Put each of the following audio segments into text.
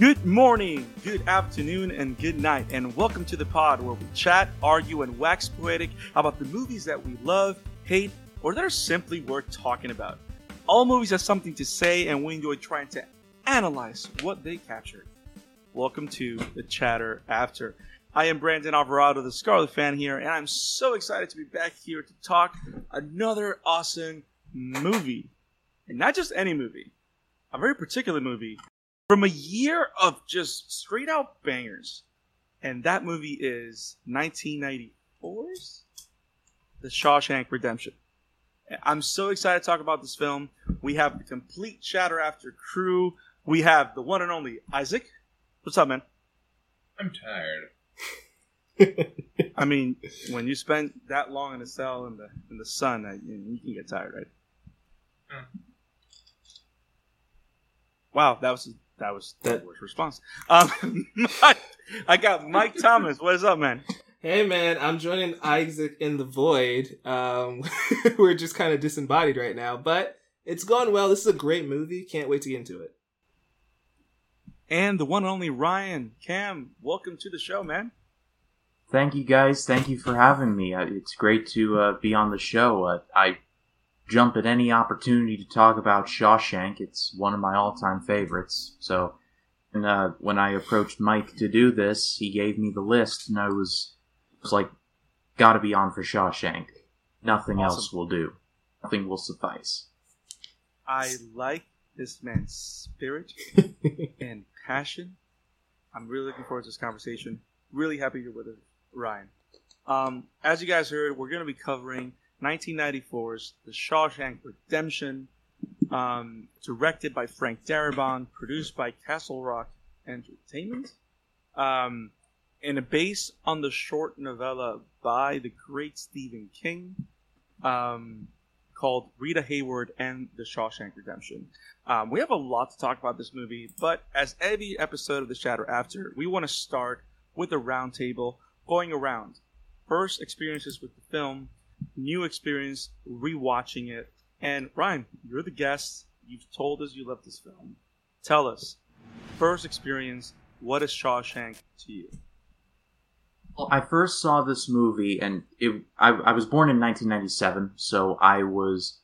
Good morning, good afternoon, and good night, and welcome to the pod where we chat, argue, and wax poetic about the movies that we love, hate, or that are simply worth talking about. All movies have something to say, and we enjoy trying to analyze what they captured. Welcome to the Chatter After. I am Brandon Alvarado, the Scarlet fan here, and I'm so excited to be back here to talk another awesome movie. And not just any movie, a very particular movie from a year of just straight out bangers. And that movie is 1994's The Shawshank Redemption. I'm so excited to talk about this film. We have the complete Chatter After crew. We have the one and only Isaac. What's up, man? I'm tired. I mean, when you spend that long in a cell in the in the sun, uh, you, you can get tired, right? Mm. Wow, that was that was the worst response. Um, I got Mike Thomas. What is up, man? Hey man, I'm joining Isaac in the void. Um, we're just kind of disembodied right now, but it's going well. This is a great movie. Can't wait to get into it. And the one and only Ryan Cam. Welcome to the show, man. Thank you guys. Thank you for having me. Uh, It's great to uh, be on the show. Uh, I jump at any opportunity to talk about Shawshank. It's one of my all-time favorites. So, and uh, when I approached Mike to do this, he gave me the list, and I was was like, "Got to be on for Shawshank. Nothing Awesome. else will do. Nothing will suffice." I like this man's spirit and passion. I'm really looking forward to this conversation. Really happy you're with us, Ryan. Um, as you guys heard, we're going to be covering 1994's The Shawshank Redemption, um, directed by Frank Darabont, produced by Castle Rock Entertainment, um, and based on the short novella by the great Stephen King. Um, called Rita Hayworth and The Shawshank Redemption. Um, we have a lot to talk about this movie, but as every episode of The Chatter After, we want to start with a roundtable going around. First experiences with the film, new experience rewatching it, and Ryan, you're the guest. You've told us you love this film. Tell us, first experience, what is Shawshank to you? Well, I first saw this movie, and it, I, I was born in 1997, so I was,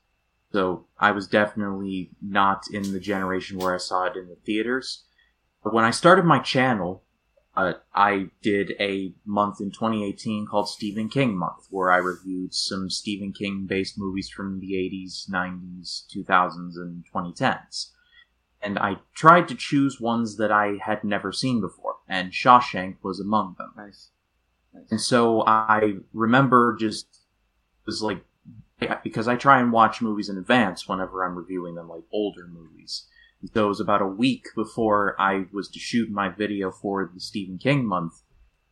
so I was definitely not in the generation where I saw it in the theaters. But when I started my channel, uh, I did a month in 2018 called Stephen King Month, where I reviewed some Stephen King based movies from the 80s, 90s, 2000s, and 2010s. And I tried to choose ones that I had never seen before, and Shawshank was among them. Nice. And so I remember just was like because I try and watch movies in advance whenever I'm reviewing them, like older movies. So it was about a week before I was to shoot my video for the Stephen King month.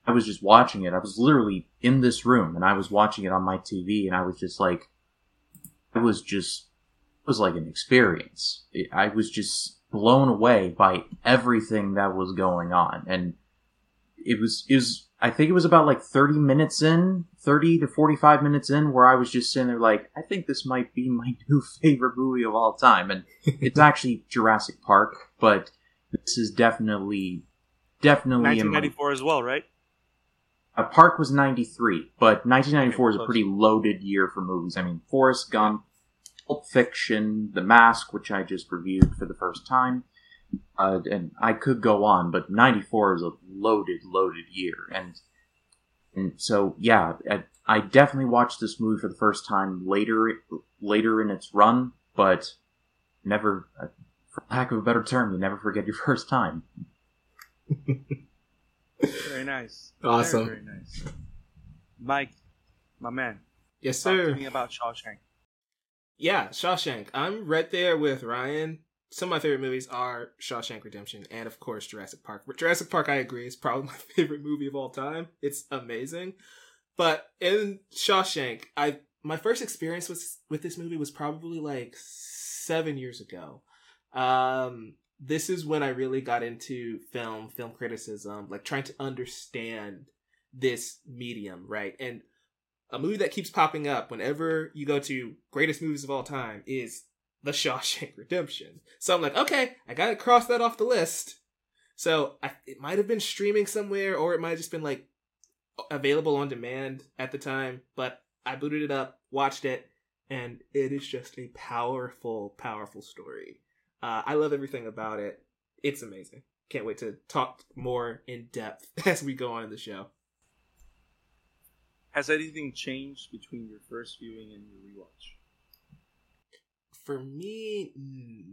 I was just watching it. I was literally in this room and I was watching it on my TV and I was just like, it was just, it was like an experience. It, I was just blown away by everything that was going on. And it was, it was, I think it was about like 30 minutes in, 30 to 45 minutes in, where I was just sitting there like, I think this might be my new favorite movie of all time. And it's actually Jurassic Park, but this is definitely, definitely in my, 1994 as well, right? uh, Park was 93, but 1994 is a pretty loaded year for movies. I mean, Forrest Gump, Pulp Fiction, The Mask, which I just reviewed for the first time, uh, and I could go on, but 94 is a loaded, loaded year. And, and so, yeah, I, I definitely watched this movie for the first time later, later in its run, but never, uh, for lack of a better term, you never forget your first time. Very nice. Awesome. Very, very nice. Mike, my man, Yes, talk to sir. me about Shawshank. Yeah, Shawshank. I'm right there with Ryan. Some of my favorite movies are Shawshank Redemption and, of course, Jurassic Park. Jurassic Park, I agree, is probably my favorite movie of all time. It's amazing. But in Shawshank, I my first experience with with this movie was probably like seven years ago. Um, this is when I really got into film, film criticism, like trying to understand this medium, right? And a movie that keeps popping up whenever you go to greatest movies of all time is The Shawshank Redemption. So I'm like, okay, I gotta cross that off the list. So I, it might have been streaming somewhere, or it might have just been like available on demand at the time. But I booted it up, watched it, and it is just a powerful, powerful story. Uh, I love everything about it. It's amazing. Can't wait to talk more in depth as we go on in the show. Has anything changed between your first viewing and your rewatch? For me,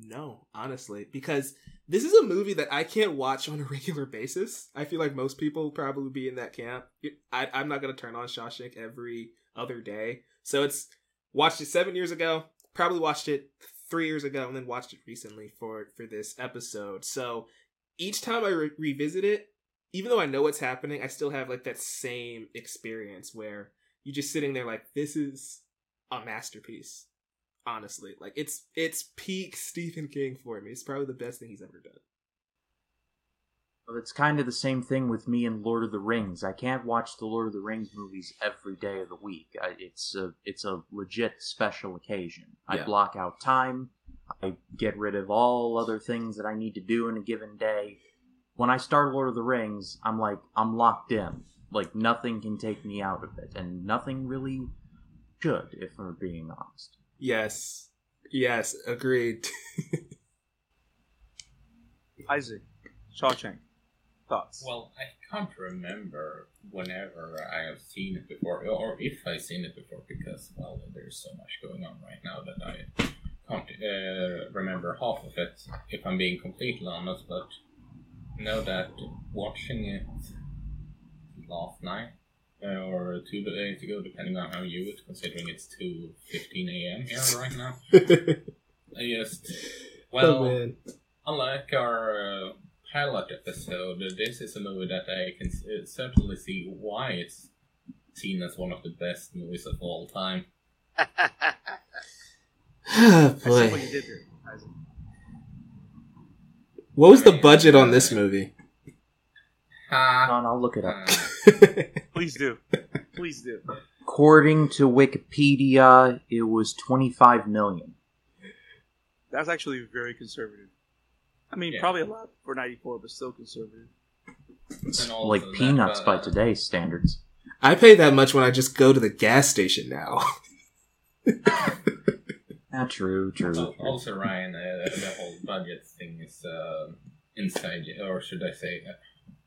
no, honestly, because this is a movie that I can't watch on a regular basis. I feel like most people probably be in that camp. I, I'm not gonna turn on Shawshank every other day, so it's watched it seven years ago. Probably watched it three years ago, and then watched it recently for for this episode. So each time I re- revisit it, even though I know what's happening, I still have like that same experience where you're just sitting there like, this is a masterpiece honestly. Like it's it's peak Stephen King for me. It's probably the best thing he's ever done. Well, it's kind of the same thing with me and Lord of the Rings. I can't watch the Lord of the Rings movies every day of the week. I, it's a it's a legit special occasion. I Yeah. block out time. I get rid of all other things that I need to do in a given day. When I start Lord of the Rings, I'm like I'm locked in. Like nothing can take me out of it, and nothing really should, if we're being honest. Yes. Yes, agreed. Isaac, Shawshank, thoughts? Well, I can't remember whenever I have seen it before, or if I've seen it before, because, well, there's so much going on right now that I can't uh, remember half of it, if I'm being completely honest, but know that watching it last night, or two days ago, depending on how you would, considering it's 2.15 a.m. here right now, I just, well... oh man. Unlike our uh, pilot episode, this is a movie that I can uh, certainly see why it's seen as one of the best movies of all time. I see what Boy. there, What was the budget on this movie? Ha! Hold on, I'll look it up. Uh, Please do. Please do. According to Wikipedia, it was 25 million. That's actually very conservative. I mean, Yeah. probably a lot for 94, but still conservative. and also Like that, peanuts by uh, today's standards. I pay that much when I just go to the gas station now. Ah, true, true. al- Also, Ryan, uh, the whole budget thing is uh, inside, or should I say, uh,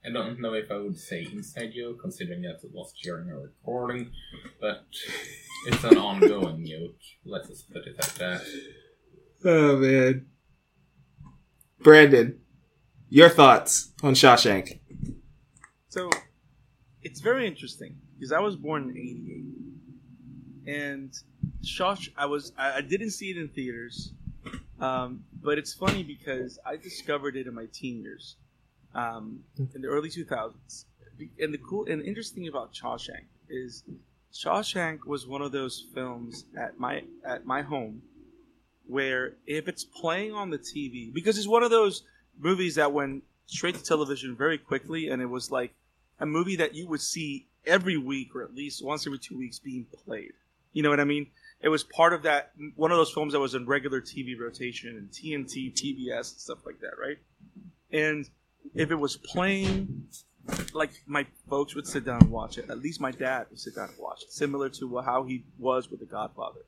I don't know if I would say inside joke, considering that it was during a recording, but it's an ongoing joke. Let's just put it at that. oh man. Brandon, your thoughts on Shawshank? So, it's very interesting because I was born in '88, and Shawsh. I was I, I didn't see it in theaters, um, but it's funny because I discovered it in my teen years, um, in the early 2000s. And the cool and interesting about Shawshank is Shawshank was one of those films at my at my home where if it's playing on the TV because it's one of those movies that went straight to television very quickly and it was like a movie that you would see every week or at least once every two weeks being played. You know what I mean? It was part of that one of those films that was in regular TV rotation and TNT, TBS, and stuff like that, right? And if it was playing, like my folks would sit down and watch it. At least my dad would sit down and watch it, similar to how he was with The Godfather.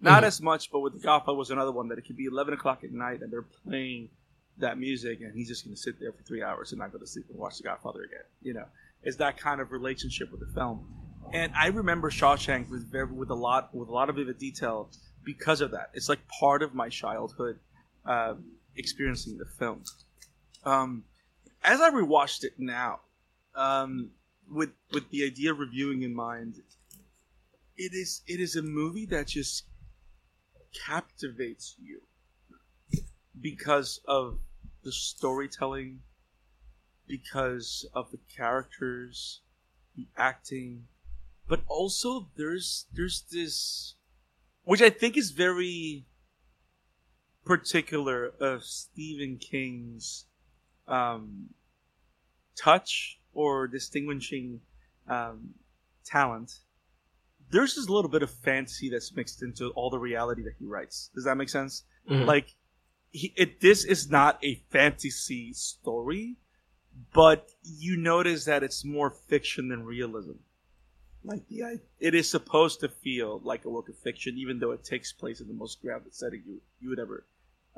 Not Mhm. as much, but with The Godfather was another one that it could be 11 o'clock at night and they're playing that music and he's just going to sit there for three hours and not go to sleep and watch The Godfather again. You know, it's that kind of relationship with the film. And I remember Shawshank with very, with a lot with a lot of vivid detail because of that. It's like part of my childhood uh, experiencing the film. Um, as I rewatched it now, um, with with the idea of reviewing in mind, it is it is a movie that just captivates you because of the storytelling, because of the characters, the acting, but also there's there's this which I think is very particular of Stephen King's um, touch or distinguishing um, talent. There's this little bit of fantasy that's mixed into all the reality that he writes. Does that make sense? Mhm. Like, he, it, this is not a fantasy story. but you notice that it's more fiction than realism. Like the it is supposed to feel like a work of fiction, even though it takes place in the most grounded setting you you would ever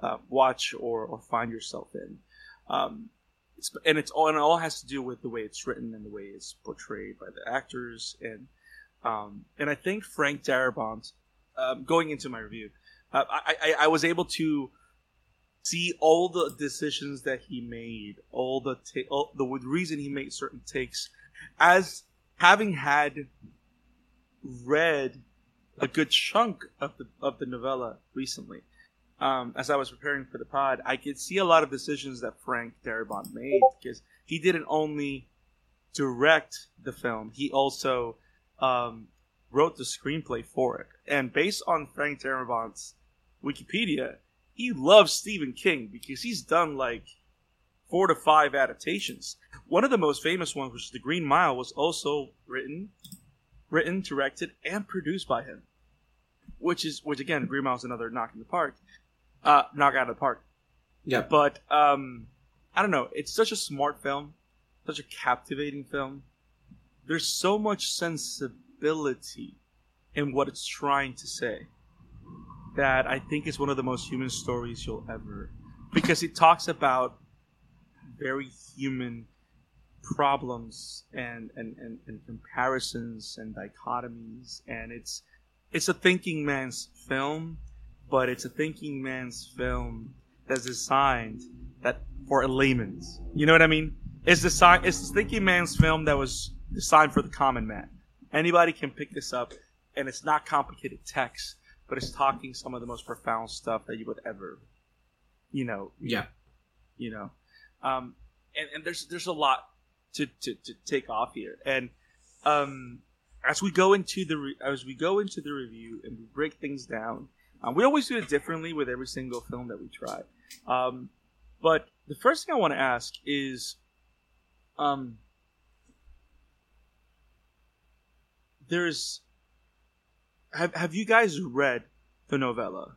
uh, watch or, or find yourself in. Um, it's, and it's all and it all has to do with the way it's written and the way it's portrayed by the actors and um, and I think Frank Darabont, um, going into my review, uh, I, I I was able to see all the decisions that he made, all the ta- all, the reason he made certain takes, as having had read a good chunk of the of the novella recently. Um, as I was preparing for the pod, I could see a lot of decisions that Frank Darabont made because he didn't only direct the film, he also um, wrote the screenplay for it. And based on Frank Darabont's Wikipedia, he loves Stephen King because he's done like four to five adaptations. One of the most famous ones, which is The Green Mile, was also written, written, directed, and produced by him. Which is, which again, Green Mile is another knock in the park, uh, knock out of the park. Yeah. But um, I don't know. It's such a smart film, such a captivating film. There's so much sensibility in what it's trying to say that I think is one of the most human stories you'll ever because it talks about very human problems and, and, and, and comparisons and dichotomies and it's it's a thinking man's film but it's a thinking man's film that's designed that for a layman's. You know what I mean? It's designed it's a thinking man's film that was designed for the common man. Anybody can pick this up and it's not complicated text but it's talking some of the most profound stuff that you would ever, you know, Yeah. you know, um, and, and there's there's a lot to, to, to take off here, and um, as we go into the re- as we go into the review and we break things down, um, we always do it differently with every single film that we try. Um, but the first thing I want to ask is, um, there's have have you guys read the novella,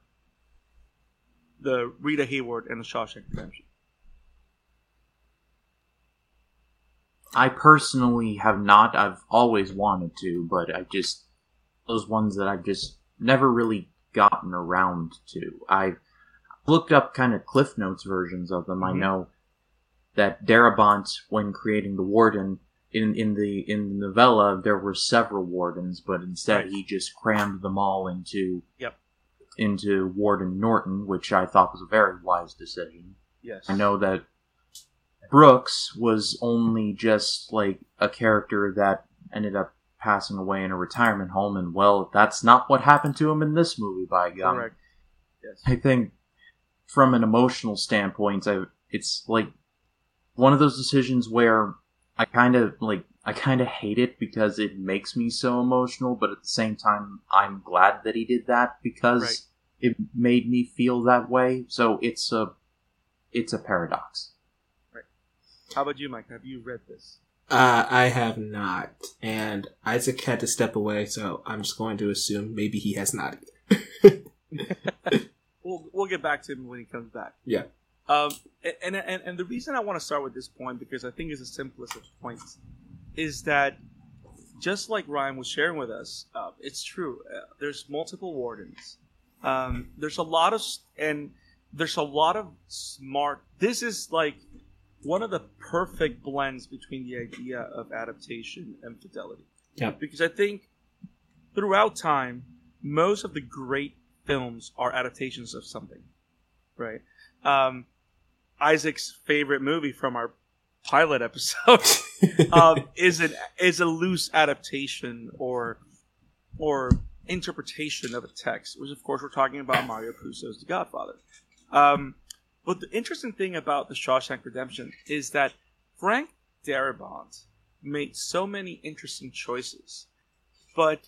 the Rita Hayworth and the Shawshank Redemption? I personally have not. I've always wanted to, but I just those ones that I've just never really gotten around to. I've looked up kind of Cliff Notes versions of them. I Mhm. know that Darabont, when creating the Warden in in the in the novella, there were several Wardens, but instead Right. he just crammed them all into Yep. into Warden Norton, which I thought was a very wise decision. Yes, I know that Brooks was only just like a character that ended up passing away in a retirement home, and well, that's not what happened to him in this movie. By God, correct. Yes, I think from an emotional standpoint, I, it's like one of those decisions where I kind of like I kind of hate it because it makes me so emotional, but at the same time, I'm glad that he did that because Right. it made me feel that way. So it's a it's a paradox. Right. How about you, Mike? Have you read this? Uh, I have not, and Isaac had to step away, so I'm just going to assume maybe he has not either. We'll we'll get back to him when he comes back. Yeah. Um, and, and and the reason I want to start with this point because I think it's the simplest of points is that just like Ryan was sharing with us, uh, it's true. Uh, there's multiple wardens. Um, there's a lot of and there's a lot of smart. This is like one of the perfect blends between the idea of adaptation and fidelity. Yeah. Because I think throughout time, most of the great films are adaptations of something, right? Um, Isaac's favorite movie from our pilot episode um, is an is a loose adaptation or or interpretation of a text, which of course we're talking about Mario Puzo's The Godfather. Um, but the interesting thing about The Shawshank Redemption is that Frank Darabont made so many interesting choices, but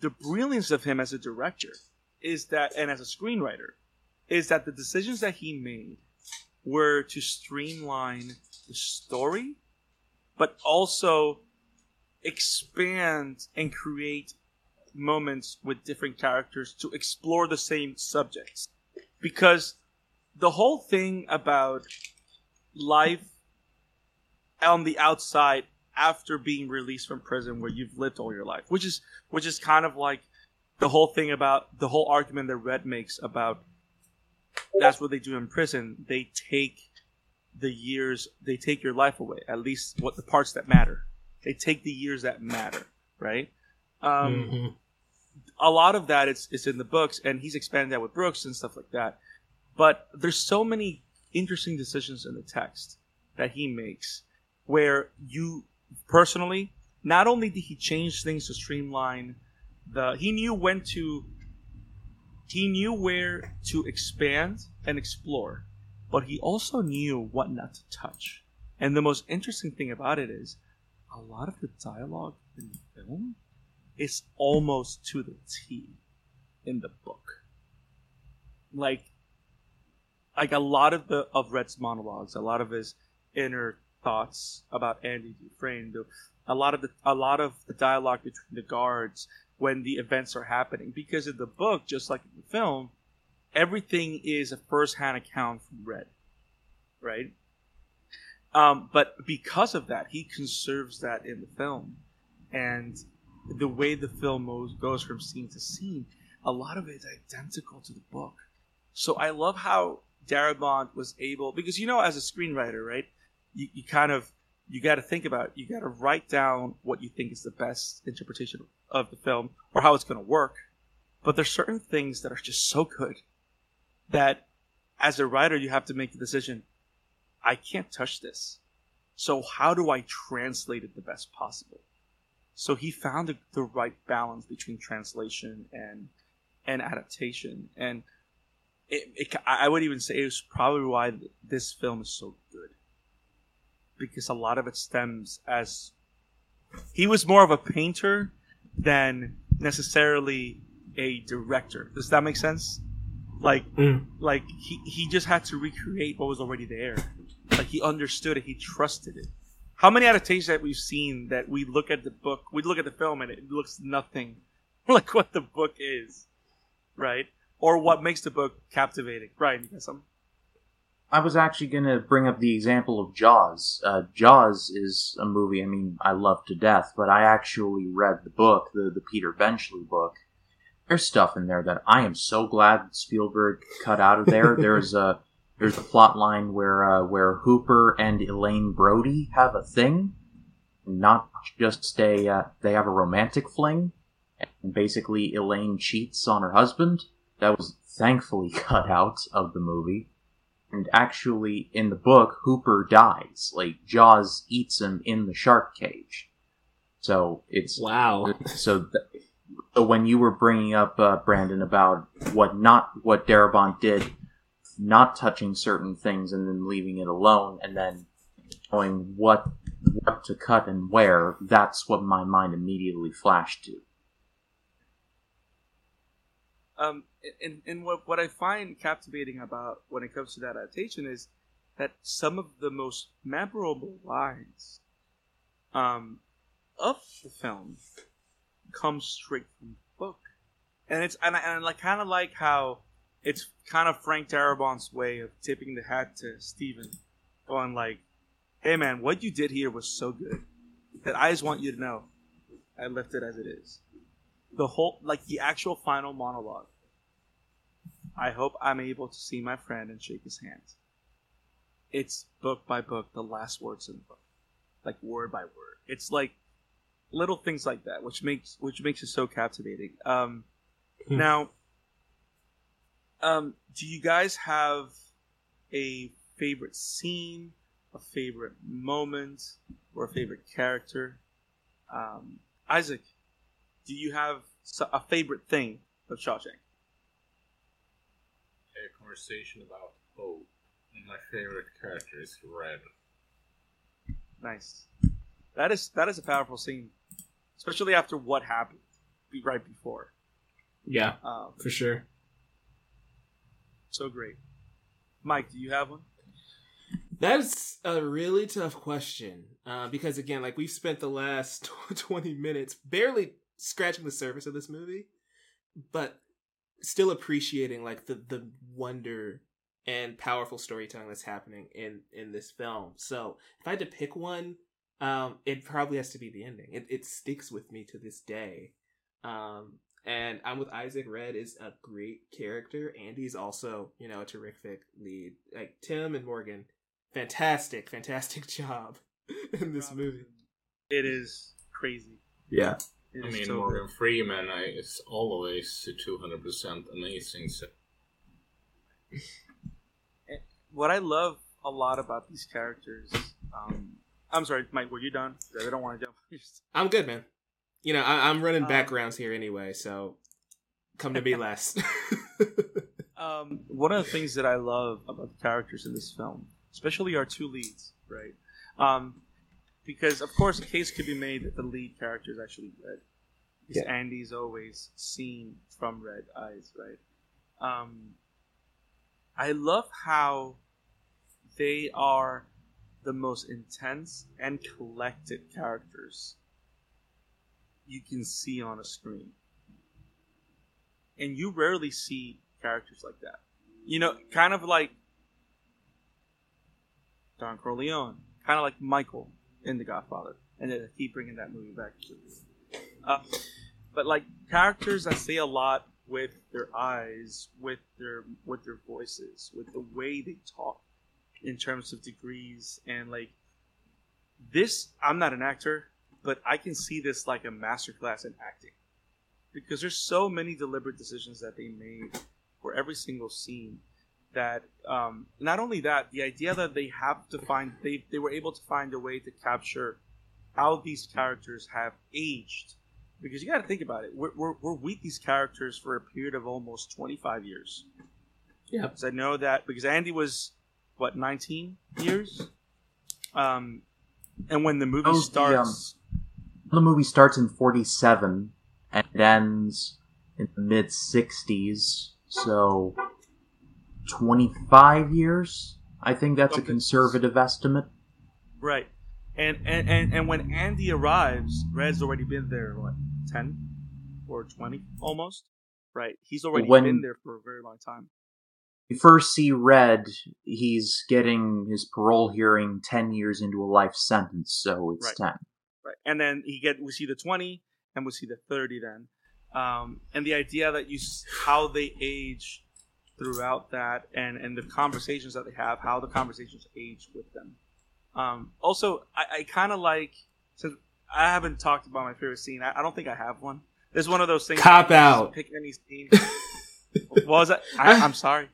the brilliance of him as a director is that, and as a screenwriter, is that the decisions that he made were to streamline the story, but also expand and create moments with different characters to explore the same subjects. Because the whole thing about life on the outside after being released from prison where you've lived all your life, which is which is kind of like the whole thing about the whole argument that Red makes about that's what they do in prison. They take the years, they take your life away. At least what the parts that matter. They take the years that matter, right? Um, Mhm. a lot of that is, is in the books, and he's expanded that with Brooks and stuff like that. But there's so many interesting decisions in the text that he makes where you personally, not only did he change things to streamline the, he knew when to, he knew where to expand and explore, but he also knew what not to touch. And the most interesting thing about it is a lot of the dialogue in the film is almost to the T in the book. Like like a lot of the of Red's monologues, a lot of his inner thoughts about Andy Dufresne, the, a lot of the a lot of the dialogue between the guards when the events are happening. Because in the book, just like in the film, everything is a first hand account from Red. Right? Um, but because of that, he conserves that in the film. And the way the film goes from scene to scene, a lot of it is identical to the book. So I love how Darabont was able, because you know, as a screenwriter, right, you, you kind of you got to think about, you got to write down what you think is the best interpretation of the film or how it's going to work. But there's certain things that are just so good that, as a writer, you have to make the decision. I can't touch this. So how do I translate it the best possible? So he found the, the right balance between translation and and adaptation, and it, it, I would even say it was probably why this film is so good because a lot of it stems as he was more of a painter than necessarily a director. Does that make sense? Like, Mm. like he, he just had to recreate what was already there. Like he understood it, he trusted it. How many adaptations that we've seen that we look at the book, we look at the film and it looks nothing like what the book is, right? Or what makes the book captivating. Brian, you got something? I was actually going to bring up the example of Jaws. Uh, Jaws is a movie I mean I love to death, but I actually read the book, the the Peter Benchley book. There's stuff in there that I am so glad Spielberg cut out of there. there's a there's a plot line where uh, where Hooper and Elaine Brody have a thing, not just a uh, they have a romantic fling, and basically Elaine cheats on her husband. That was thankfully cut out of the movie. And actually in the book hooper dies. Like jaws eats him in the shark cage. So it's Wow. so, th- so when you were bringing up uh, brandon about what not what darabont did not touching certain things and then leaving it alone and then knowing what what to cut and where that's what my mind immediately flashed to um, and, and what, what I find captivating about when it comes to that adaptation is that some of the most memorable lines um, of the film come straight from the book, and it's and I, like kind of like how it's kind of Frank Darabont's way of tipping the hat to Stephen, going like, "Hey man, what you did here was so good that I just want you to know I left it as it is." The whole like the actual final monologue. I hope I'm able to see my friend and shake his hand. It's book by book, the last words in the book, like word by word. It's like little things like that, which makes which makes it so captivating. Um, Hmm. Now, um, do you guys have a favorite scene, a favorite moment, or a favorite character? Um, Isaac, do you have a favorite thing of Shawshank? A conversation about hope. And my favorite character is Red. Nice. That is that is a powerful scene, especially after what happened be- right before. Yeah, Um, for sure. so great. Mike, do you have one? That's a really tough question uh, because again, like we've spent the last twenty minutes barely scratching the surface of this movie, but still appreciating like the the wonder and powerful storytelling that's happening in in this film. So if I had to pick one, um, it probably has to be the ending. It it sticks with me to this day. Um, and I'm with Isaac. Red is a great character. Andy's also, you know, a terrific lead. Like Tim and Morgan, fantastic, fantastic job in this movie. It is crazy. Yeah. It I mean, so Morgan good. Freeman I, is always 200% amazing. So What I love a lot about these characters. Um, I'm sorry, Mike. Were you done? I don't want to jump. I'm good, man. You know, I, I'm running Um, backgrounds here anyway, so come to me less. um, one of the things that I love about the characters in this film, especially our two leads, right? Um, because of course, a case could be made that the lead character is actually red. Because Yeah. Andy's always seen from red eyes, right? Um, I love how they are the most intense and collected characters you can see on a screen. And you rarely see characters like that. You know, kind of like Don Corleone, kind of like Michael in The Godfather. And I keep bringing that movie back. Uh, but like characters I say a lot with their eyes, with their with their voices, with the way they talk, in terms of degrees and like this. I'm not an actor, but I can see this like a masterclass in acting because there's so many deliberate decisions that they made for every single scene that um, not only that the idea that they have to find they, they were able to find a way to capture how these characters have aged. Because you got to think about it. We're, we're, we're with these characters for a period of almost 25 years. Yeah. because i know that because andy was what 19 years? Um, and when the movie Oh, the, um, starts The movie starts in 47 and it ends in the mid 60s, so 25 years? I think that's a conservative estimate. Right. And, and, and, and when Andy arrives, Red's already been there, what, 10 or 20 almost? Right. He's already When- been there for a very long time. We first see Red, he's getting his parole hearing 10 years into a life sentence, so it's Right. 10. Right. And then he get we see the 20 and we see the 30 then. Um, and the idea that you how they age throughout that and and the conversations that they have, how the conversations age with them. Um, also, I, I kind of like since I haven't talked about my favorite scene. I, I don't think I have one. It's one of those things. Cop where you just out. Pick any scene. what was that? I, I'm sorry,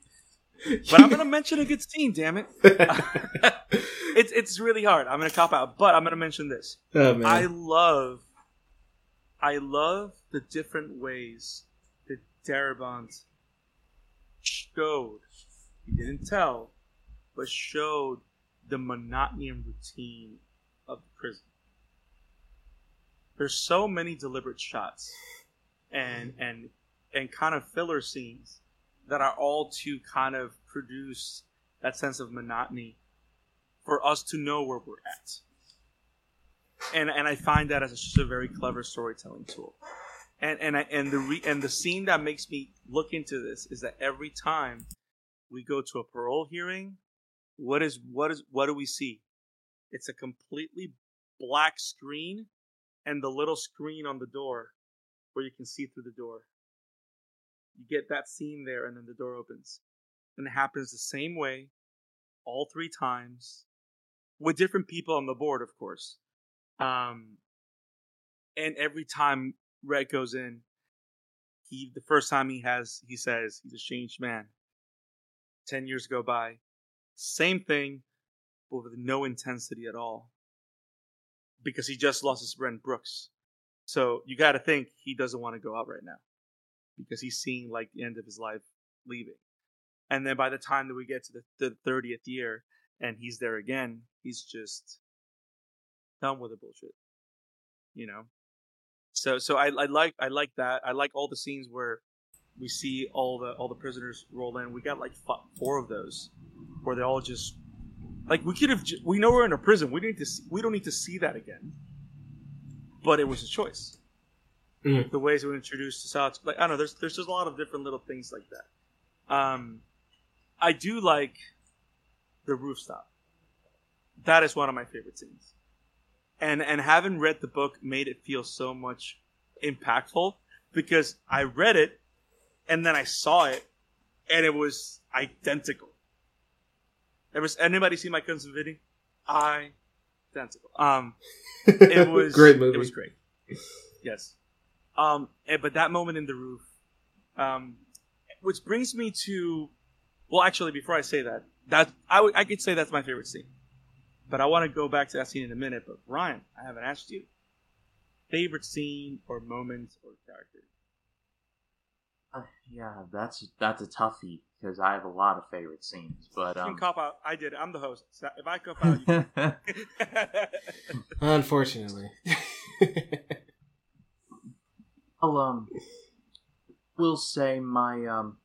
but I'm gonna mention a good scene. Damn it! it's it's really hard. I'm gonna cop out, but I'm gonna mention this. oh, man. I love, I love the different ways that Darabont showed. He didn't tell, but showed the monotony and routine of the prison. There's so many deliberate shots, and mm-hmm. and and kind of filler scenes that are all to kind of produce that sense of monotony for us to know where we're at and and I find that as just a very clever storytelling tool. And and I, and the re, and the scene that makes me look into this is that every time we go to a parole hearing, what is what is what do we see? It's a completely black screen and the little screen on the door where you can see through the door. You get that scene there and then the door opens. And it happens the same way all three times with different people on the board, of course. Um, and every time Red goes in, he the first time he has he says he's a changed man. Ten years go by, same thing, but with no intensity at all, because he just lost his friend Brooks. So you got to think he doesn't want to go out right now, because he's seeing like the end of his life leaving. And then by the time that we get to the thirtieth year, and he's there again, he's just done with the bullshit. You know. So so I, I like I like that. I like all the scenes where we see all the all the prisoners roll in. We got like f- four of those where they all just like we could have j- we know we're in a prison. We need to see, we don't need to see that again. But it was a choice. Mhm. The ways we introduced to South like I don't know. There's there's just a lot of different little things like that. Um, I do like the rooftop. That is one of my favorite scenes. And and having read the book made it feel so much impactful because I read it and then I saw it and it was identical. Ever anybody see my cousin Vinny? Identical. Um, it was great movie. It was great. Yes. Um, and, but that moment in the roof, um, which brings me to, well, actually, before I say that, that I, w- I could say that's my favorite scene, but I want to go back to that scene in a minute. But Ryan, I haven't asked you favorite scene or moment or character. Uh, yeah, that's that's a toughie because I have a lot of favorite scenes. But You can um, cop out. I did. I'm the host. So if I cop out, you can. Unfortunately. I'll um, will say my um,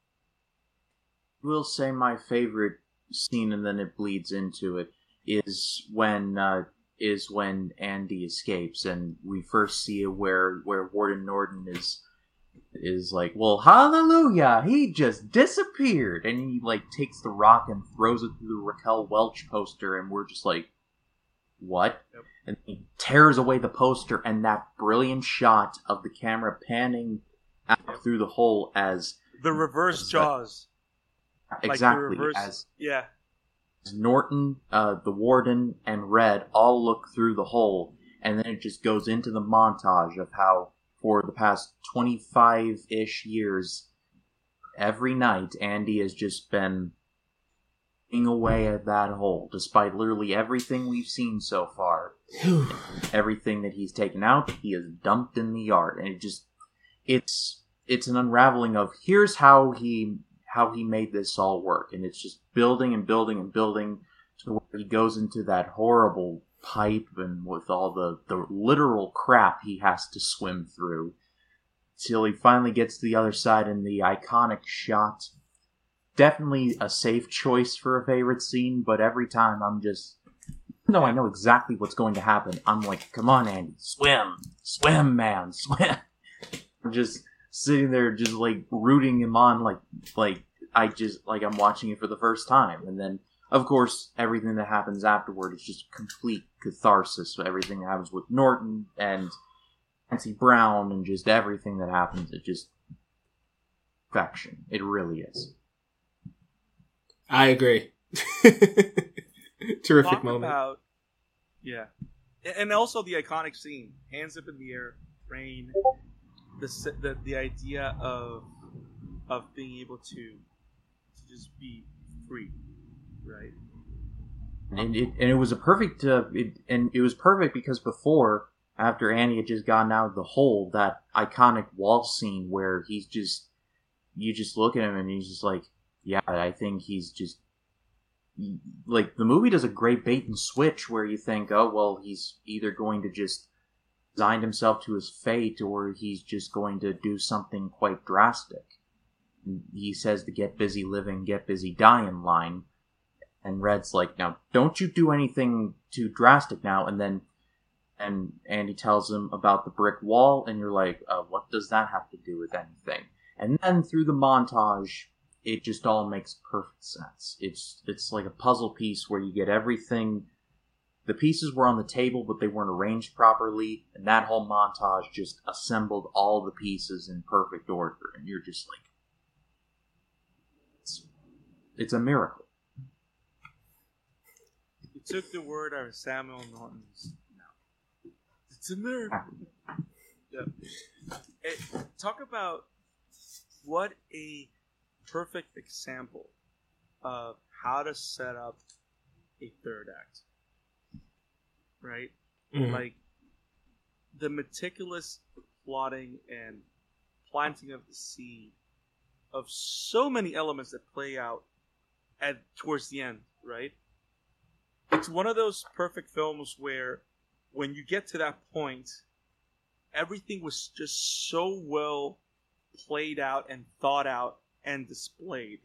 will say my favorite scene, and then it bleeds into it is when uh, is when Andy escapes, and we first see where where Warden Norton is is like, well, hallelujah, he just disappeared, and he like takes the rock and throws it through the Raquel Welch poster, and we're just like, what? Yep. And he tears away the poster, and that brilliant shot of the camera panning out Yep. through the hole as the reverse That- Jaws. the exactly reverse- as Yeah. Norton, uh, the warden, and Red all look through the hole, and then it just goes into the montage of how, for the past 25 ish years, every night, Andy has just been away at that hole, despite literally everything we've seen so far. Everything that he's taken out, he has dumped in the yard, and it just, it's, it's an unraveling of here's how he how he made this all work. And it's just building and building and building to where he goes into that horrible pipe and with all the the literal crap he has to swim through till he finally gets to the other side in the iconic shot. Definitely a safe choice for a favorite scene but every time i'm just no i know exactly what's going to happen. I'm like come on andy swim swim man swim. I'm just sitting there just like rooting him on like like I just like I'm watching it for the first time and then of course everything that happens afterward is just complete catharsis so everything that happens with Norton and Nancy Brown and just everything that happens it just perfection it really is I agree. Terrific Talk moment. about yeah, and also the iconic scene: hands up in the air, rain. The the the idea of of being able to to just be free, right? and it and it was a perfect uh, it, and it was perfect because before after Annie had just gotten out of the hole that iconic wall scene where he's just you just look at him and he's just like yeah I think he's just like the movie does a great bait and switch where you think oh well he's either going to just resign himself to his fate or he's just going to do something quite drastic he says the get busy living get busy dying line and Red's like, now don't you do anything too drastic now. And then, and Andy tells him about the brick wall, and you're like, uh, what does that have to do with anything? And then through the montage, it just all makes perfect sense. It's it's like a puzzle piece where you get everything. The pieces were on the table, but they weren't arranged properly, and that whole montage just assembled all the pieces in perfect order, and you're just like, it's, it's a miracle. You took the word out of Samuel Norton's mouth. It's a miracle. Yep. Eh, talk about what a perfect example of how to set up a third act. Right? Mhm. Like the meticulous plotting and planting of the seed of so many elements that play out at towards the end, right? It's one of those perfect films where when you get to that point, everything was just so well played out and thought out and displayed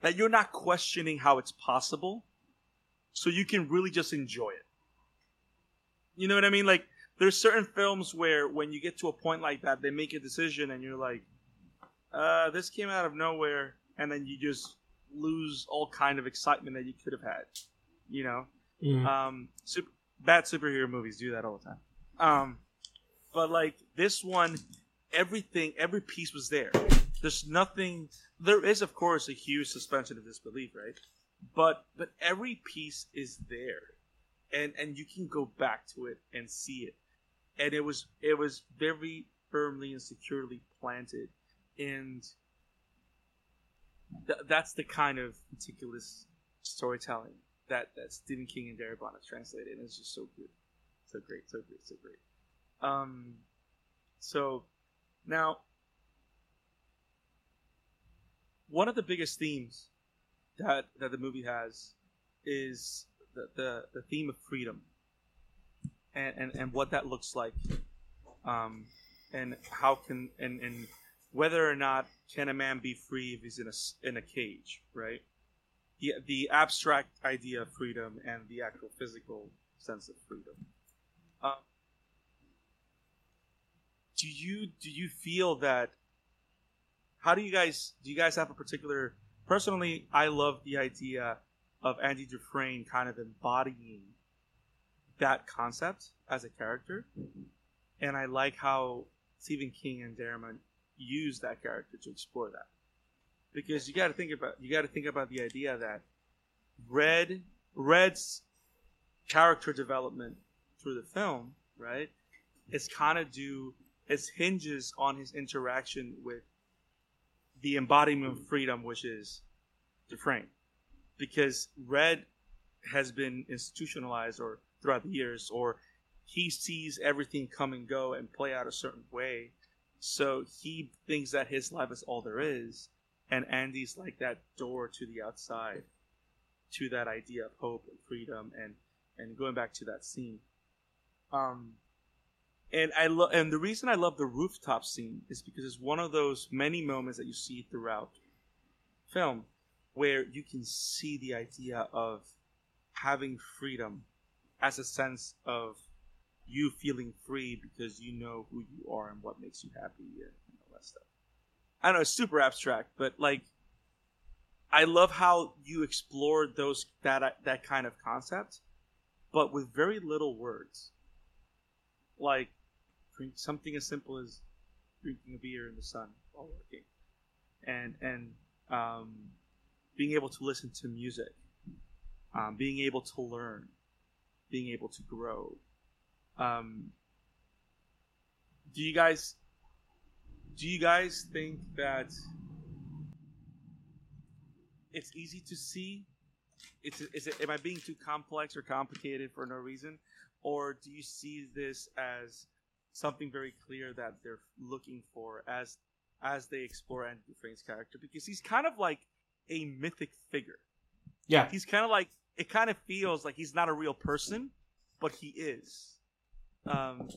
that you're not questioning how it's possible. So you can really just enjoy it. You know what I mean? Like there's certain films where when you get to a point like that, they make a decision and you're like, uh, this came out of nowhere, and then you just lose all kind of excitement that you could have had. You know, Mhm. um, super, bad superhero movies do that all the time. Um, but like this one, everything, every piece was there. There's nothing. There is, of course, a huge suspension of disbelief, right? But but every piece is there, and and you can go back to it and see it, and it was it was very firmly and securely planted, and th- that's the kind of meticulous storytelling that that Stephen King and Darabont translated, and it's just so good, so great, so great, so great. Um, so now one of the biggest themes that that the movie has is the the, the theme of freedom and, and and what that looks like um and how can and and whether or not can a man be free if he's in a in a cage right? The the abstract idea of freedom and the actual physical sense of freedom. Um, do you do you feel that how do you guys do you guys have a particular personally i love the idea of andy dufresne kind of embodying that concept as a character and i like how stephen king and Darabont use that character to explore that because you got to think about you got to think about the idea that red red's character development through the film right is kind of due it hinges on his interaction with the embodiment of freedom, which is Dufresne. Because Red has been institutionalized or throughout the years, or he sees everything come and go and play out a certain way. So he thinks that his life is all there is, and Andy's like that door to the outside, to that idea of hope and freedom, and and going back to that scene. Um, and I love, and the reason I love the rooftop scene is because it's one of those many moments that you see throughout film where you can see the idea of having freedom as a sense of you feeling free because you know who you are and what makes you happy and all that stuff. I don't know, it's super abstract, but like I love how you explored those that that kind of concept, but with very little words. Like drink something as simple as drinking a beer in the sun while working, and and um, being able to listen to music, um, being able to learn, being able to grow. Um, do you guys do you guys think that it's easy to see? It's is it am I being too complex or complicated for no reason, or do you see this as something very clear that they're looking for as as they explore Andy Dufresne's character? Because he's kind of like a mythic figure. Yeah. He's kind of like it kind of feels like he's not a real person, but he is. Um,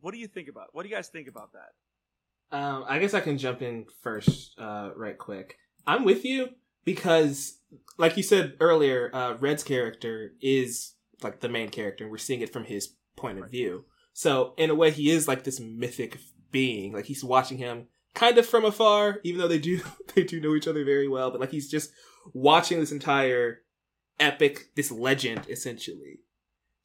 what do you think about? What do you guys think about that? Um, I guess I can jump in first, uh, right quick. I'm with you because, like you said earlier, uh, Red's character is like the main character, and we're seeing it from his point of Right. view. So, in a way, he is like this mythic being. Like he's watching him kind of from afar, even though they do they do know each other very well. But like he's just watching this entire epic, this legend, essentially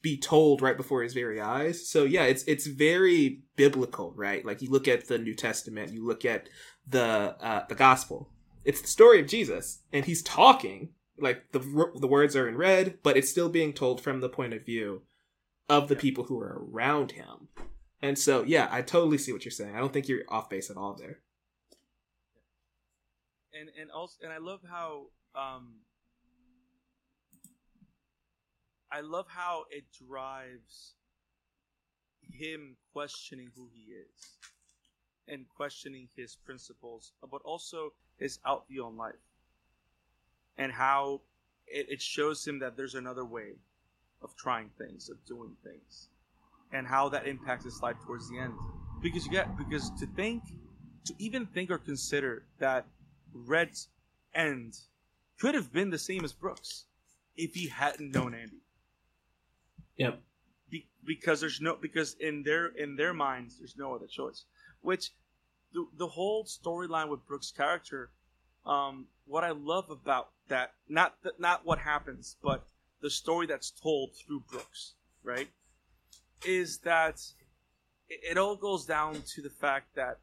be told right before his very eyes. So yeah, it's it's very biblical, right? Like you look at the New Testament, you look at the uh, the Gospel. It's the story of Jesus, and he's talking. Like the the words are in red, but it's still being told from the point of view of the people who are around him. And so yeah, I totally see what you're saying. I don't think you're off base at all there. and and also and I love how um I love how it drives him questioning who he is and questioning his principles, but also his outview on life and how it, it shows him that there's another way of trying things, of doing things, and how that impacts his life towards the end. Because you get because to think, to even think or consider that Red's end could have been the same as Brooks if he hadn't known Andy. Yep. Be- because there's no because in their in their minds there's no other choice. Which the the whole storyline with Brooks' character um, what I love about that not th- not what happens, but the story that's told through Brooks, right? Is that it, all goes down to the fact that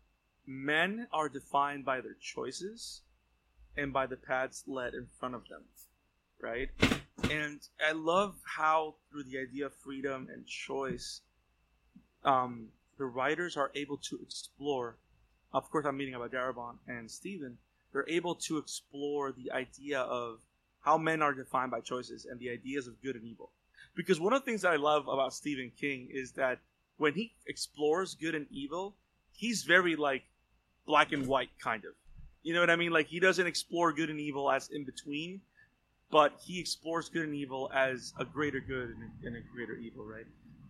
men are defined by their choices and by the paths led in front of them, right? And I love how through the idea of freedom and choice, um, the writers are able to explore. Of course, I'm meeting about Darabont and Stephen. They're able to explore the idea of how men are defined by choices and the ideas of good and evil. Because one of the things that I love about Stephen King is that when he explores good and evil, he's very like black and white kind of. You know what I mean? Like he doesn't explore good and evil as in between, but he explores good and evil as a greater good and a, greater evil, right?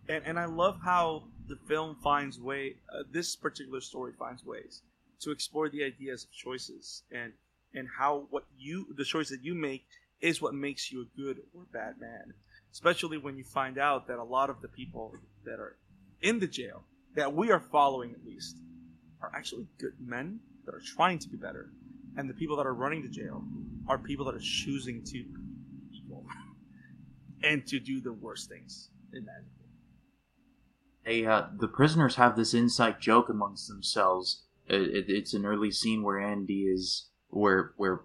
And and I love how the film finds way. Uh, this particular story finds ways to explore the ideas of choices and and how what you the choice that you make is what makes you a good or bad man. Especially when you find out that a lot of the people that are in the jail that we are following at least are actually good men that are trying to be better, and the people that are running the jail are people that are choosing to be evil and to do the worst things imaginable. Uh, the prisoners have this inside joke amongst themselves. It, it, it's an early scene where Andy is where where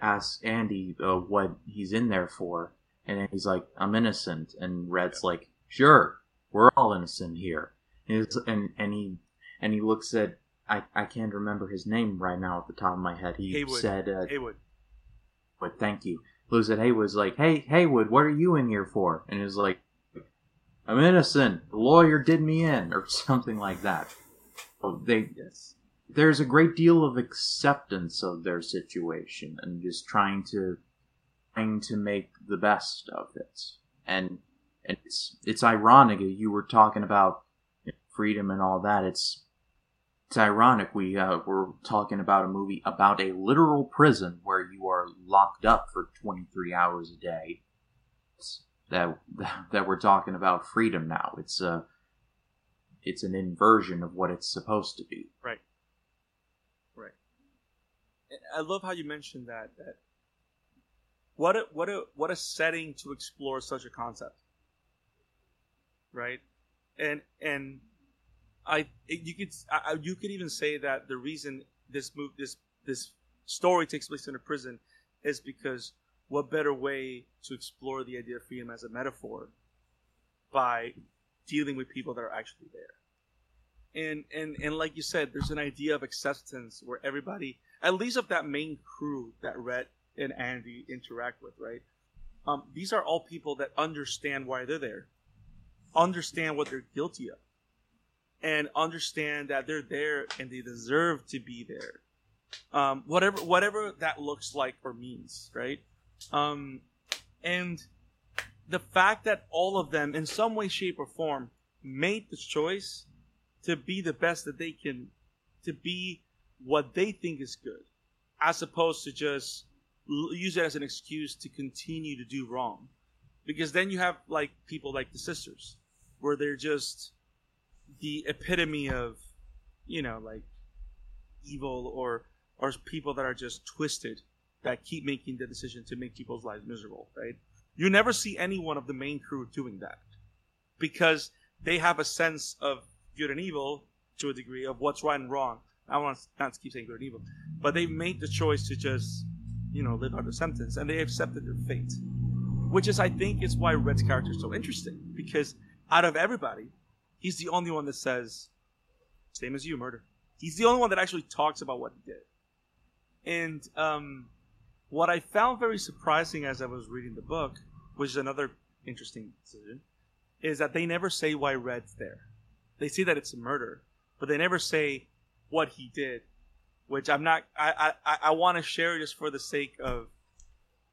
asks Andy uh, what he's in there for, and he's like, "I'm innocent," and Red's yeah. like, "Sure, we're all innocent here." And, and and he and he looks at I, I can't remember his name right now at the top of my head. He Haywood. said uh, Haywood. But thank you. Looks at Haywood's like, Hey Haywood, what are you in here for? And he's like, I'm innocent. The lawyer did me in, or something like that. Oh, they yes. There's a great deal of acceptance of their situation and just trying to trying to make the best of it. And and it's it's ironic you were talking about freedom and all that. It's it's ironic we uh, we're talking about a movie about a literal prison where you are locked up for 23 hours a day. That that we're talking about freedom now. It's a uh, it's an inversion of what it's supposed to be. Right. Right. I love how you mentioned that that what a what a what a setting to explore such a concept. Right? And and I you could I, you could even say that the reason this move this this story takes place in a prison is because what better way to explore the idea of freedom as a metaphor by dealing with people that are actually there and and and like you said there's an idea of acceptance where everybody at least of that main crew that red and andy interact with right um, these are all people that understand why they're there understand what they're guilty of and understand that they're there and they deserve to be there. Um, whatever whatever that looks like or means, right? Um, and the fact that all of them, in some way, shape, or form, made the choice to be the best that they can, to be what they think is good, as opposed to just use it as an excuse to continue to do wrong. Because then you have like people like the sisters, where they're just the epitome of, you know, like evil or or people that are just twisted that keep making the decision to make people's lives miserable, right? You never see any one of the main crew doing that because they have a sense of good and evil to a degree of what's right and wrong. I want not to keep saying good and evil, but they made the choice to just, you know, live out their sentence and they accepted their fate, which is, I think, is why Red's character is so interesting because out of everybody, he's the only one that says, same as you, murder. He's the only one that actually talks about what he did. And um, what I found very surprising as I was reading the book, which is another interesting decision, is that they never say why Red's there. They say that it's a murder, but they never say what he did. Which I'm not. I I, I want to share just for the sake of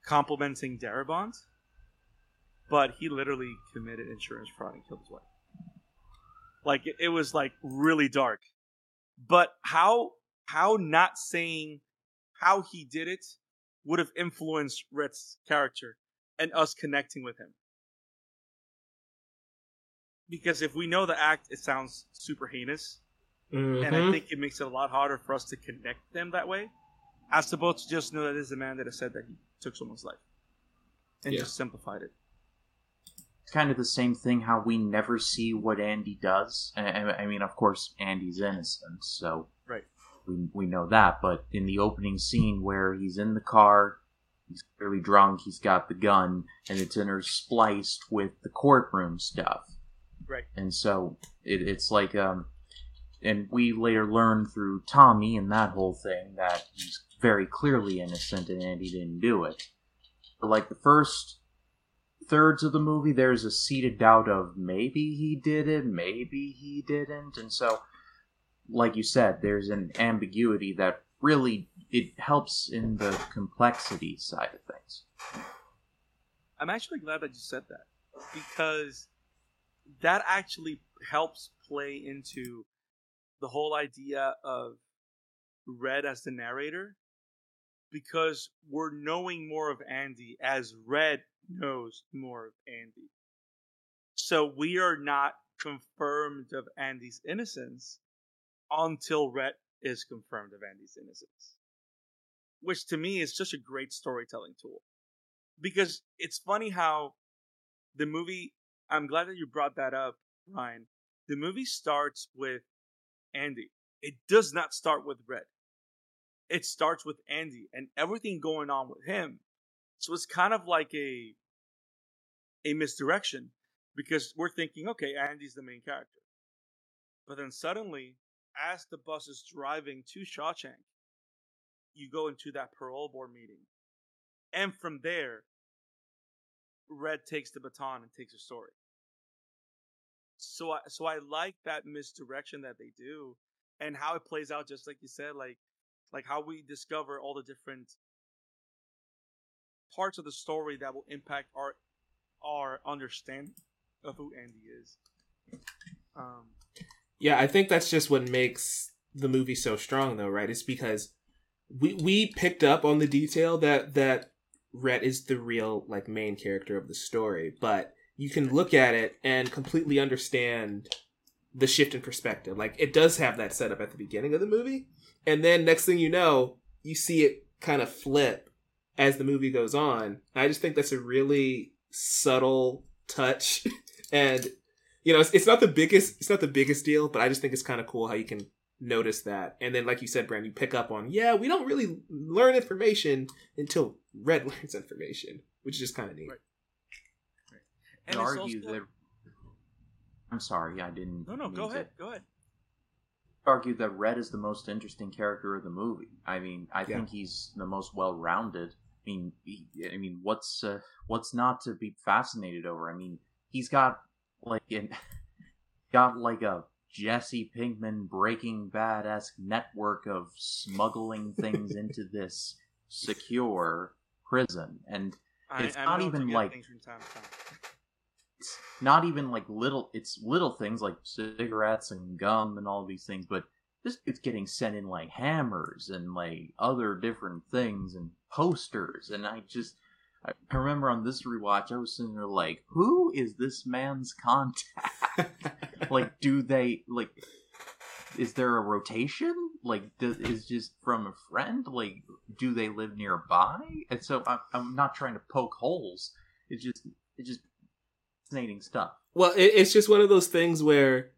complimenting Darabont, but he literally committed insurance fraud and killed his wife. Like it, it was like really dark. But how how not saying how he did it would have influenced Red's character and us connecting with him. Because if we know the act, it sounds super heinous. Mm-hmm. And I mm-hmm. think it makes it a lot harder for us to connect them that way. as opposed to just know that is the man that has said that he took someone's life and Yeah. just simplified it. It's kind of the same thing how we never see what Andy does. I, I I mean, of course, Andy's innocent, so Right. we we know that. But in the opening scene where he's in the car, he's clearly drunk, he's got the gun, and it's interspliced with the courtroom stuff. Right. And so it, it's like, um, and we later learn through Tommy and that whole thing that he's very clearly innocent and Andy didn't do it. But like the first thirds of the movie, there's a seated doubt of maybe he did it, maybe he didn't, and so, like you said, there's an ambiguity that really it helps in the complexity side of things. I'm actually glad that you said that because that actually helps play into the whole idea of Red as the narrator because we're knowing more of Andy as Red knows more of Andy. So we are not confirmed of Andy's innocence until Red is confirmed of Andy's innocence. Which to me is just a great storytelling tool because it's funny how the movie i'm glad that you brought that up ryan the movie starts with andy. It does not start with red. It starts with andy and everything going on with him. So it's kind of like a a misdirection because we're thinking okay andy's the main character. But then suddenly as the bus is driving to shawshank you go into that parole board meeting. And from there, Red takes the baton and takes a story. So I so I like that misdirection that they do and how it plays out just like you said, like like how we discover all the different parts of the story that will impact our our understanding of who Andy is. Um Yeah, I think that's just what makes the movie so strong, though, right? It's because we we picked up on the detail that that Red is the real like main character of the story, but you can look at it and completely understand the shift in perspective. Like it does have that setup at the beginning of the movie, and then next thing you know, you see it kind of flip as the movie goes on. I just think that's a really subtle touch, and you know, it's, it's not the biggest, it's not the biggest deal, but I just think it's kind of cool how you can notice that. And then, like you said, Brand, you pick up on, yeah, we don't really learn information until Red learns information, which is just kind of neat. Right. I'd and it's argue also- that. I'm sorry, I didn't. No, no, mean go to- ahead. Go ahead. argue that Red is the most interesting character of the movie. I mean, I Yeah. think he's the most well-rounded. I mean, he, I mean, what's uh, what's not to be fascinated over? I mean, he's got like an got like a Jesse Pinkman Breaking Bad esque network of smuggling things into this secure prison, and I, It's I not know even to get like- not even like little it's little things like cigarettes and gum and all these things but this it's getting sent in like hammers and like other different things and posters and i just i remember on this rewatch i was sitting there like who is this man's contact? Like do they like is there a rotation? Like does, is just from a friend? Like do they live nearby? And so I'm, I'm not trying to poke holes. It's just it just fascinating stuff Well, it, it's just one of those things where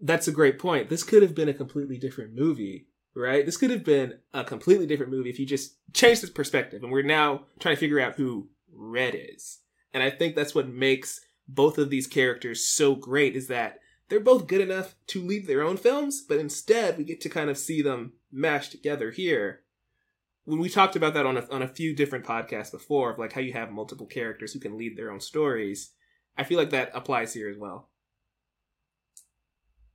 that's a great point. This could have been a completely different movie, right? This could have been a completely different movie if you just changed the perspective. And we're now trying to figure out who Red is. And I think that's what makes both of these characters so great is that they're both good enough to lead their own films, but instead we get to kind of see them mashed together here. When we talked about that on a, on a few different podcasts before, of like how you have multiple characters who can lead their own stories, I feel like that applies here as well.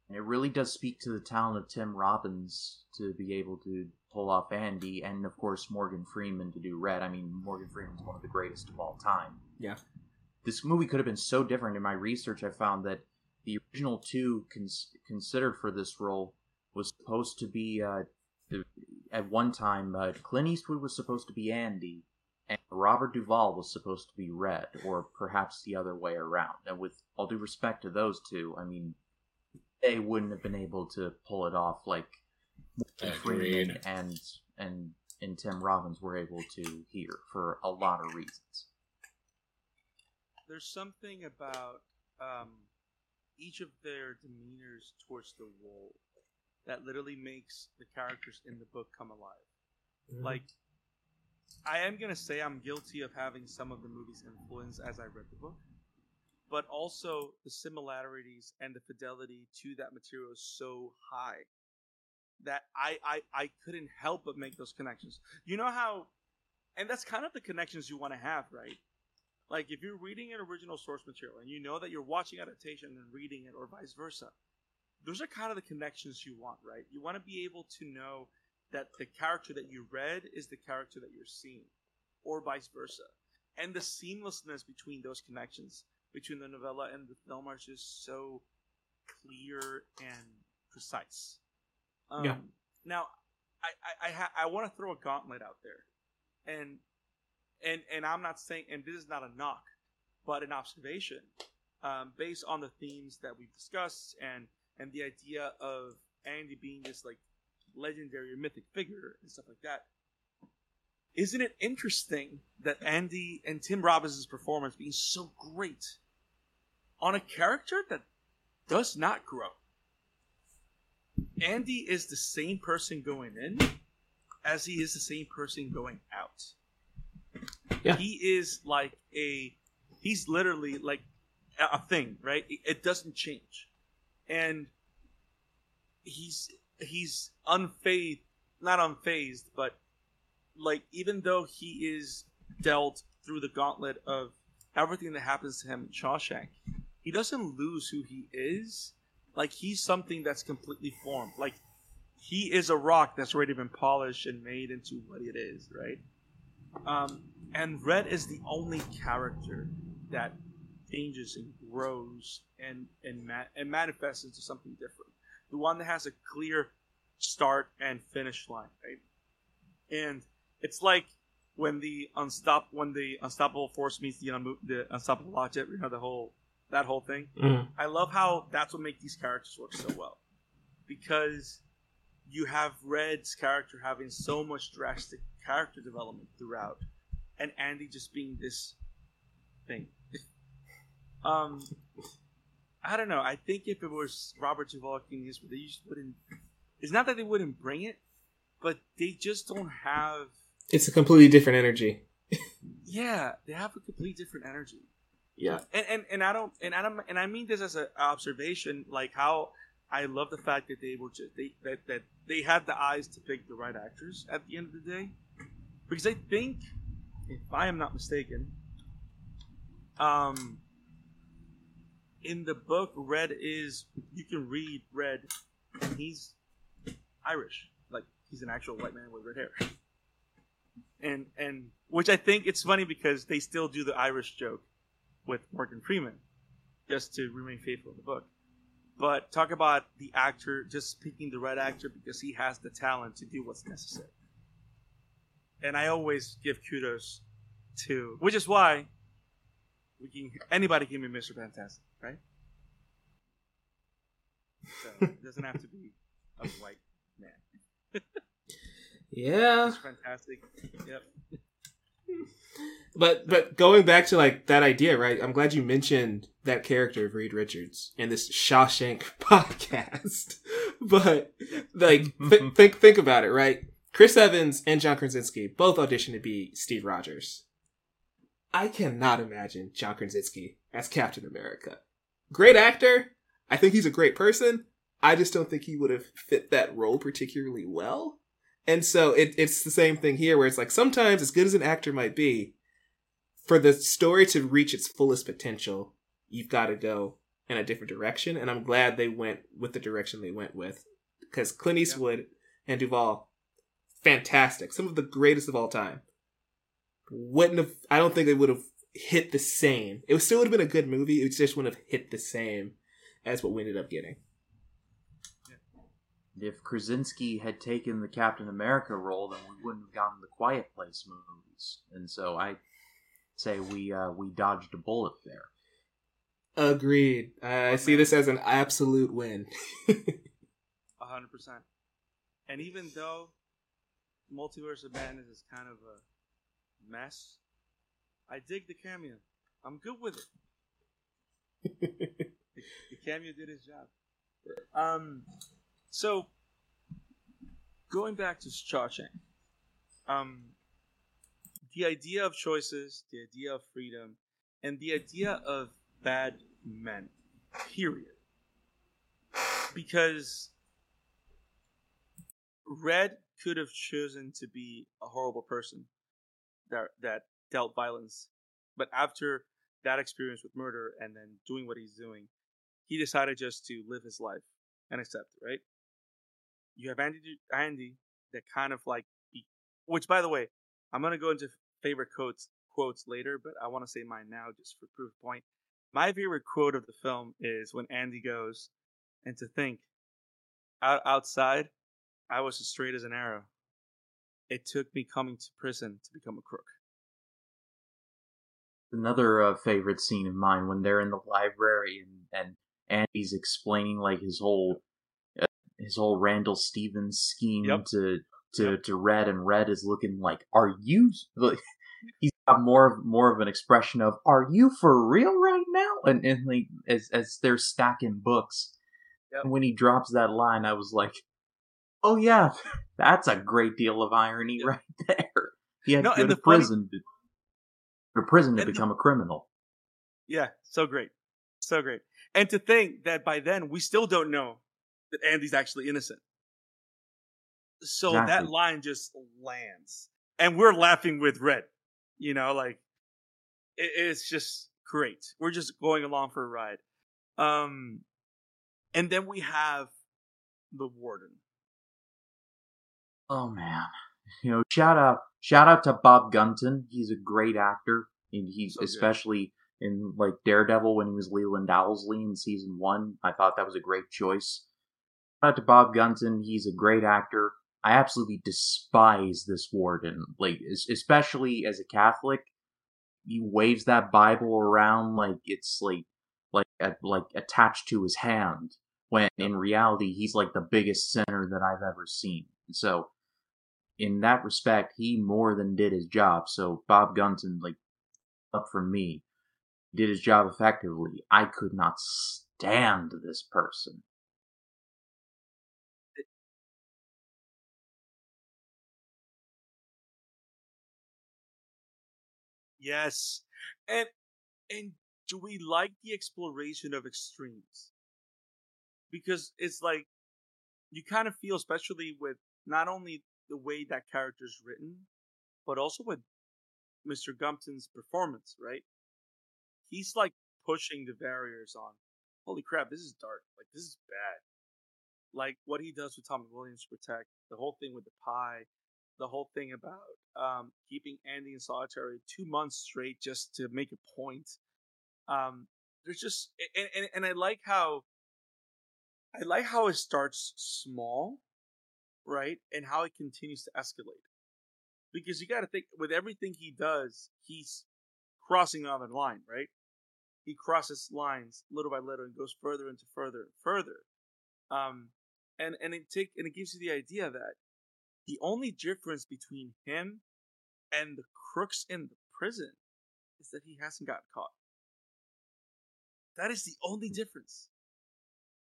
And it really does speak to the talent of Tim Robbins to be able to pull off Andy, and of course Morgan Freeman to do Red. I mean, Morgan Freeman's one of the greatest of all time. Yeah. This movie could have been so different. In my research, I found that the original two cons- considered for this role was supposed to be, uh, at one time, uh, Clint Eastwood was supposed to be Andy, and Robert Duvall was supposed to be Red, or perhaps the other way around. And with all due respect to those two, I mean, they wouldn't have been able to pull it off like Agreed. Freeman and and and Tim Robbins were able to here for a lot of reasons. There's something about um, each of their demeanors towards the role that literally makes the characters in the book come alive. Mm-hmm. Like, I am gonna say I'm guilty of having some of the movie's influence as I read the book, but also the similarities and the fidelity to that material is so high that I, I I couldn't help but make those connections. You know how, and that's kind of the connections you want to have, right? Like if you're reading an original source material and you know that you're watching adaptation and reading it, or vice versa, those are kind of the connections you want, right? You want to be able to know that the character that you read is the character that you're seeing, or vice versa. And the seamlessness between those connections, between the novella and the film, are just so clear and precise. Um, Yeah. Now, I I I, ha- I want to throw a gauntlet out there, and and and I'm not saying, and this is not a knock, but an observation, um, based on the themes that we've discussed and and the idea of Andy being this like legendary or mythic figure and stuff like that. Isn't it interesting that Andy and Tim Robbins' performance being so great on a character that does not grow? Andy is the same person going in as he is the same person going out. Yeah. He is like a he's literally like a thing, right? It doesn't change. And he's he's unfazed, not unfazed, but like even though he is dealt through the gauntlet of everything that happens to him in Shawshank, he doesn't lose who he is. Like he's something that's completely formed. Like he is a rock that's already been polished and made into what it is, right? Um, and Red is the only character that changes and grows and and ma- and manifests into something different. The one that has a clear start and finish line, right? And it's like when the unstop when the unstoppable force meets the, unmo- the unstoppable object, you know the whole that whole thing. Mhm. I love how that's what makes these characters work so well, because you have Red's character having so much drastic character development throughout, and Andy just being this thing. um, I don't know. I think if it was Robert Duvall this they just wouldn't. It's not that they wouldn't bring it, but they just don't have. It's a completely different energy. Yeah, they have a completely different energy. Yeah. and and, and I don't and I don't and I mean this as an observation, like how I love the fact that they were just they that that they had the eyes to pick the right actors at the end of the day, because I think, if I am not mistaken, um, in the book, Red is you can read Red, and he's Irish, like he's an actual white man with red hair, and and which I think it's funny because they still do the Irish joke with Morgan Freeman, just to remain faithful in the book. But talk about the actor just picking the right actor because he has the talent to do what's necessary. And I always give kudos to, which is why we can anybody can be Mr. Fantastic, right? So it doesn't have to be a white man. Yeah. Mr. Fantastic. Yep. But but going back to like that idea, right? I'm glad you mentioned that character of Reed Richards in this Shawshank podcast. but like th- think think about it, right? Chris Evans and John Krasinski both auditioned to be Steve Rogers. I cannot imagine John Krasinski as Captain America. Great actor. I think he's a great person. I just don't think he would have fit that role particularly well. And so it, it's the same thing here, where it's like sometimes, as good as an actor might be, for the story to reach its fullest potential, you've got to go in a different direction. And I'm glad they went with the direction they went with. Because Clint Eastwood and Duvall, fantastic. Some of the greatest of all time. Wouldn't have, I don't think they would have hit the same. It still would have been a good movie. It just wouldn't have hit the same as what we ended up getting. If Krasinski had taken the Captain America role, then we wouldn't have gotten the Quiet Place movies. And so I say we uh, we dodged a bullet there. Agreed. I see this as an absolute win. A hundred percent. And even though Multiverse of Madness is kind of a mess, I dig the cameo. I'm good with it. the, the cameo did his job. Um, so going back to Shawshank, um, the idea of choices, the idea of freedom, and the idea of bad men, period. Because Red could have chosen to be a horrible person that that dealt violence, but after that experience with murder and then doing what he's doing, he decided just to live his life and accept it. Right? You have Andy, Andy that kind of like, which by the way, I'm gonna go into favorite quotes quotes later, but I want to say mine now just for proof point. My favorite quote of the film is when Andy goes, and to think, out outside, I was as straight as an arrow. It took me coming to prison to become a crook. Another uh, favorite scene of mine when they're in the library and and Andy's explaining like his whole uh, his whole Randall Stevens scheme Yep. to to Yep. to Red, and Red is looking like, "Are you?" Like, he's got more of more of an expression of, "Are you for real right now?" And and like as as they're stacking books, Yep. and when he drops that line, I was like, "Oh yeah, that's a great deal of irony right there." He had No, to go to the funny- prison to, prison to become a criminal. Yeah, so great. So great. And to think that by then we still don't know that Andy's actually innocent. So that line just lands. And we're laughing with Red. You know, like it, it's just great. We're just going along for a ride. Um and then we have the warden. Oh man, you know, shout out, shout out to Bob Gunton. He's a great actor, and he's So good. especially in like Daredevil when he was Leland Owlsley in season one. I thought that was a great choice. Shout out to Bob Gunton. He's a great actor. I absolutely despise this warden, like especially as a Catholic. He waves that Bible around like it's like like like attached to his hand when in reality he's like the biggest sinner that I've ever seen. So in that respect, he more than did his job. So Bob Gunton, like up for me, did his job effectively. I could not stand this person. Yes. And and do we like the exploration of extremes? Because it's like you kind of feel especially with not only the way that character's written, but also with Mr. Gunton's performance, right? He's like pushing the barriers on. Holy crap, this is dark. Like this is bad. Like what he does with Tommy Williams to protect the whole thing with the pie, the whole thing about um, keeping Andy in solitary two months straight just to make a point. Um, there's just and, and and I like how I like how it starts small, right, and how it continues to escalate. Because you got to think with everything he does, he's crossing another line, right? He crosses lines little by little and goes further into further and further. Um, and and it take and it gives you the idea that the only difference between him and the crooks in the prison is that he hasn't gotten caught. That is the only difference.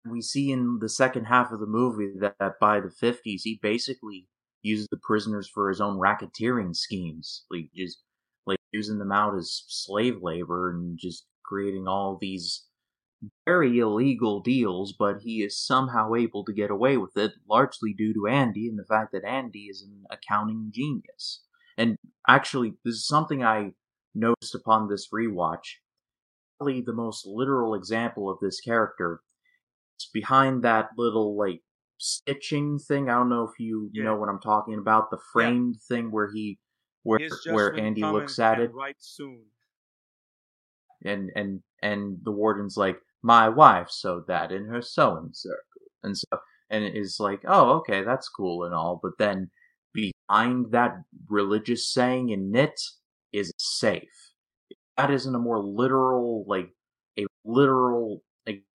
We see in the second half of the movie that, that by the 50s, he basically uses the prisoners for his own racketeering schemes. Like, just like using them out as slave labor and just creating all these very illegal deals, but he is somehow able to get away with it, largely due to Andy and the fact that Andy is an accounting genius. And actually, this is something I noticed upon this rewatch. Probably the most literal example of this character. It's behind that little like stitching thing. I don't know if you Yeah. know what I'm talking about. The framed thing where he where where Andy looks at it right soon. and and and the warden's like my wife sewed that in her sewing circle and so and it is like oh okay that's cool and all but then behind that religious saying in knit is safe that isn't a more literal like a literal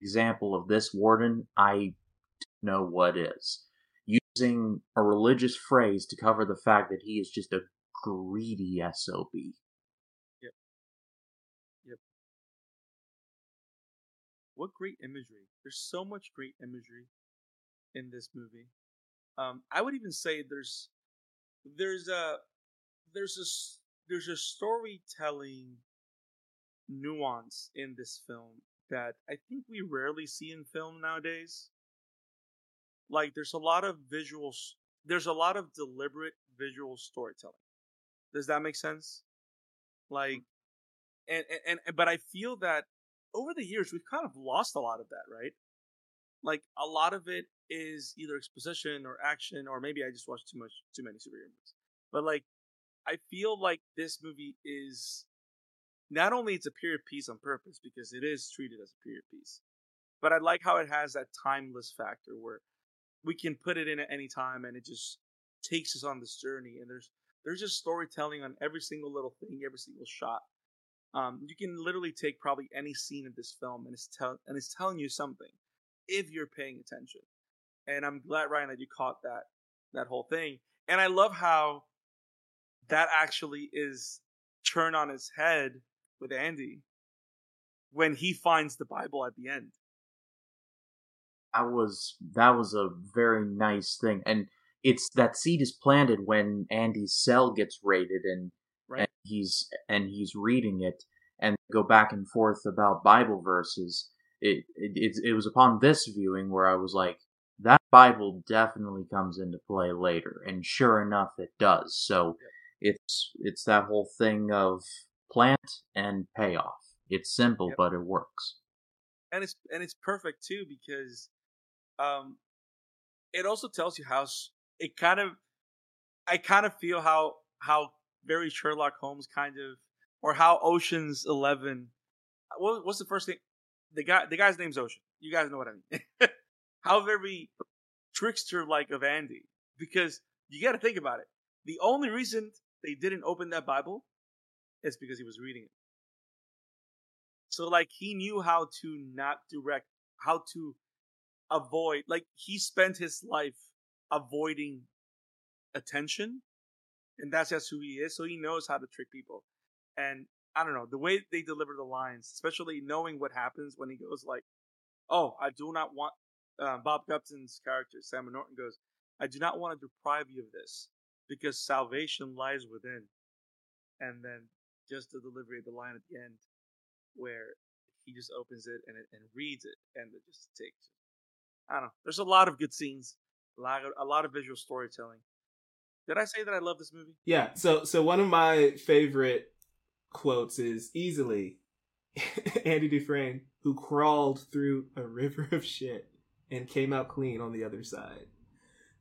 example of this warden i know what is using a religious phrase to cover the fact that he is just a greedy SOB. Yep. Yep. What great imagery. There's so much great imagery in this movie. Um, I would even say there's there's a there's a there's a storytelling nuance in this film that I think we rarely see in film nowadays. Like there's a lot of visuals there's a lot of deliberate visual storytelling. Does that make sense? Like mm. and and, and but I feel that over the years we've kind of lost a lot of that, right? Like a lot of it is either exposition or action, or maybe I just watched too much too many superhero movies. But like I feel like this movie is not only it's a period piece on purpose because it is treated as a period piece, but I like how it has that timeless factor where we can put it in at any time and it just takes us on this journey and there's there's just storytelling on every single little thing, every single shot. Um, you can literally take probably any scene of this film and it's tell and it's telling you something if you're paying attention. And I'm glad Ryan that you caught that that whole thing. And I love how that actually is turned on his head with Andy when he finds the Bible at the end. That was that was a very nice thing, and it's that seed is planted when Andy's cell gets raided, and, Right. and he's and he's reading it, and go back and forth about Bible verses. It, it it it was upon this viewing where I was like, that Bible definitely comes into play later, and sure enough, it does. So it's it's that whole thing of plant and payoff. It's simple, Yep. but it works. and it's and it's perfect too because um it also tells you how it kind of i kind of feel how how very sherlock holmes kind of or how oceans 11 what, what's the first thing the guy the guy's name's ocean you guys know what i mean how very trickster like of andy because you got to think about it the only reason they didn't open that bible is because he was reading it so like he knew how to not direct, how to avoid. Like he spent his life avoiding attention, and that's just who he is. So he knows how to trick people. And I don't know the way they deliver the lines, especially knowing what happens when he goes like, "Oh, I do not want." Uh, Bob Gunton's character, Sam Norton, goes, "I do not want to deprive you of this because salvation lies within." And then just the delivery of the line at the end where he just opens it and and reads it and it just takes. I don't know. There's a lot of good scenes, a lot of, a lot of visual storytelling. Did I say that I love this movie? Yeah. So so one of my favorite quotes is easily Andy Dufresne, who crawled through a river of shit and came out clean on the other side.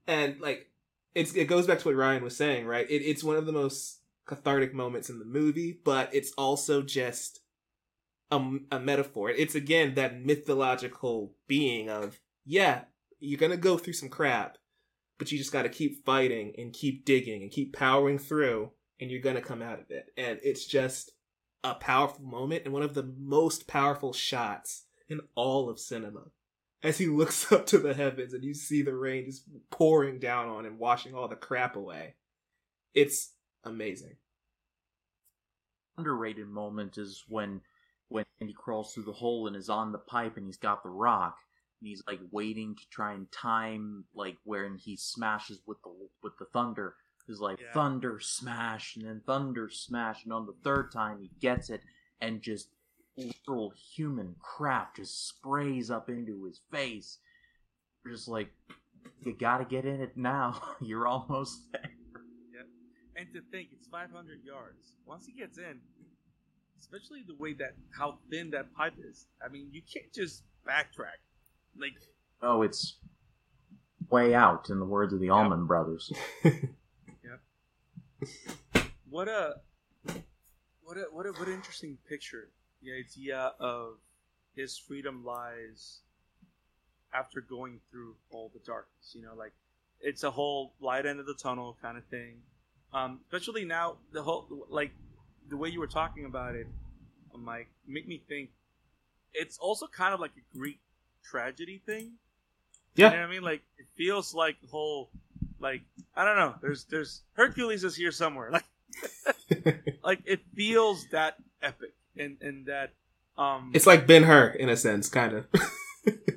And like it's it goes back to what Ryan was saying, right? It, it's one of the most cathartic moments in the movie, but it's also just a, a metaphor. It's again that mythological being of yeah, you're gonna go through some crap, but you just got to keep fighting and keep digging and keep powering through and you're going to come out of it. And it's just a powerful moment and one of the most powerful shots in all of cinema. As he looks up to the heavens and you see the rain just pouring down on him washing all the crap away. It's amazing. Underrated moment is when when he crawls through the hole and is on the pipe and he's got the rock. And he's like waiting to try and time like when he smashes with the with the thunder. Is like Yeah. thunder smash and then thunder smash and on the third time he gets it and just literal human crap just sprays up into his face. Just like you gotta get in it now. You're almost there And to think it's 500 yards. Once he gets in, especially the way that how thin that pipe is. I mean, you can't just backtrack. Like oh it's way out in the words of the Allman Brothers Yep. what a what a what a what an interesting picture. The idea of his freedom lies after going through all the darkness. You know, like it's a whole light end of the tunnel kind of thing. Um, especially now, the whole like the way you were talking about it, Mike, make me think. It's also kind of like a Greek tragedy thing. You know yeah what I mean? Like it feels like the whole Like I don't know. There's there's Hercules is here somewhere. Like like it feels that epic and and that um It's like Ben Hur in a sense, kind of.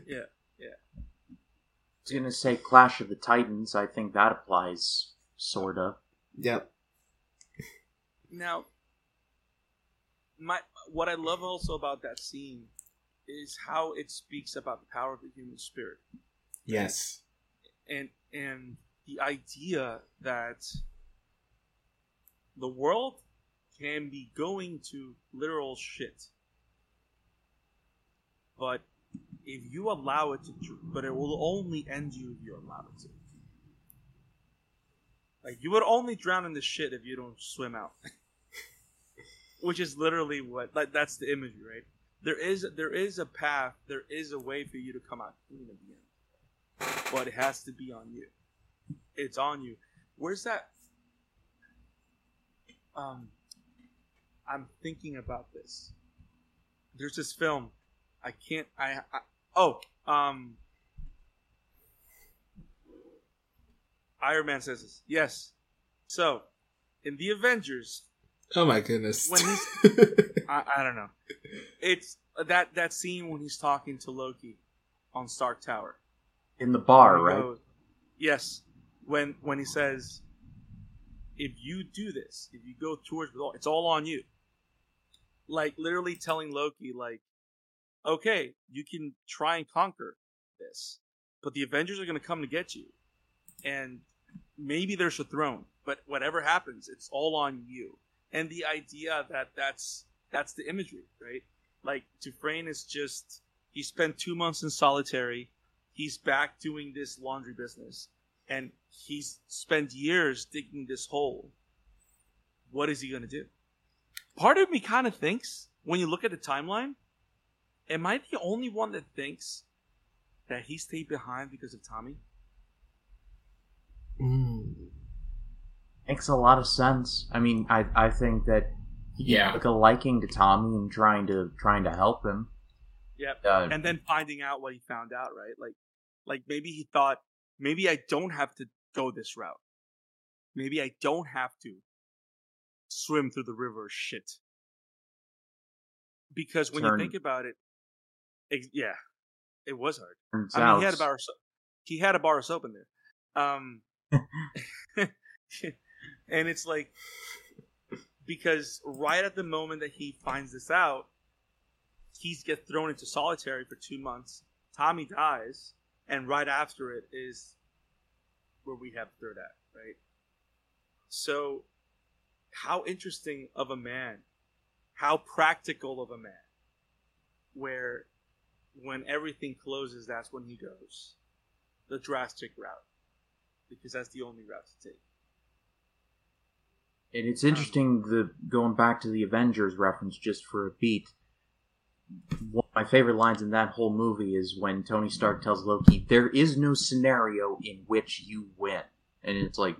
Yeah yeah i was gonna say Clash of the Titans. I think that applies, sorta. Yep. now my what I love also about that scene is how it speaks about the power of the human spirit Yes. and and the idea that the world can be going to literal shit but if you allow it to but it will only end you if you allow it to like you would only drown in the shit if you don't swim out. Which is literally what like that's the imagery right? There is there is a path there is a way for you to come out clean at the end but it has to be on you. It's on you. Where's that? Um i'm thinking about this. There's this film. I can't i, I oh um iron man says this yes so in the avengers Oh my goodness. When I, I don't know. It's that that scene when he's talking to Loki on Stark Tower. In the bar, When right? goes- yes. When when he says, "If you do this, if you go towards with all, it's all on you." Like literally telling Loki, like, "Okay, you can try and conquer this, but the Avengers are going to come to get you, and maybe there's a throne, but whatever happens, it's all on you." And the idea that that's that's the imagery, right? Like Dufresne is just he spent two months in solitary he's back doing this laundry business and he's spent years digging this hole what is he going to do part of me kind of thinks when you look at the timeline am i the only one that thinks that he stayed behind because of tommy Makes a lot of sense. I mean, I I think that Yeah. took a liking to Tommy and trying to trying to help him. Yep. Uh, and then finding out what he found out right like like maybe he thought maybe i don't have to go this route maybe i don't have to swim through the river shit because when Turn- you think about it ex- yeah it was hard i mean he had a bar of soap he had a bar of soap in there um and it's like because right at the moment that he finds this out he's get thrown into solitary for two months. Tommy dies, and right after it is where we have third act, right? So, how interesting of a man, how practical of a man, where when everything closes, that's when he goes the drastic route, because that's the only route to take. And it's interesting the going back to the Avengers reference just for a beat. One of my favorite lines in that whole movie is when Tony Stark tells Loki, "There is no scenario in which you win," and it's like,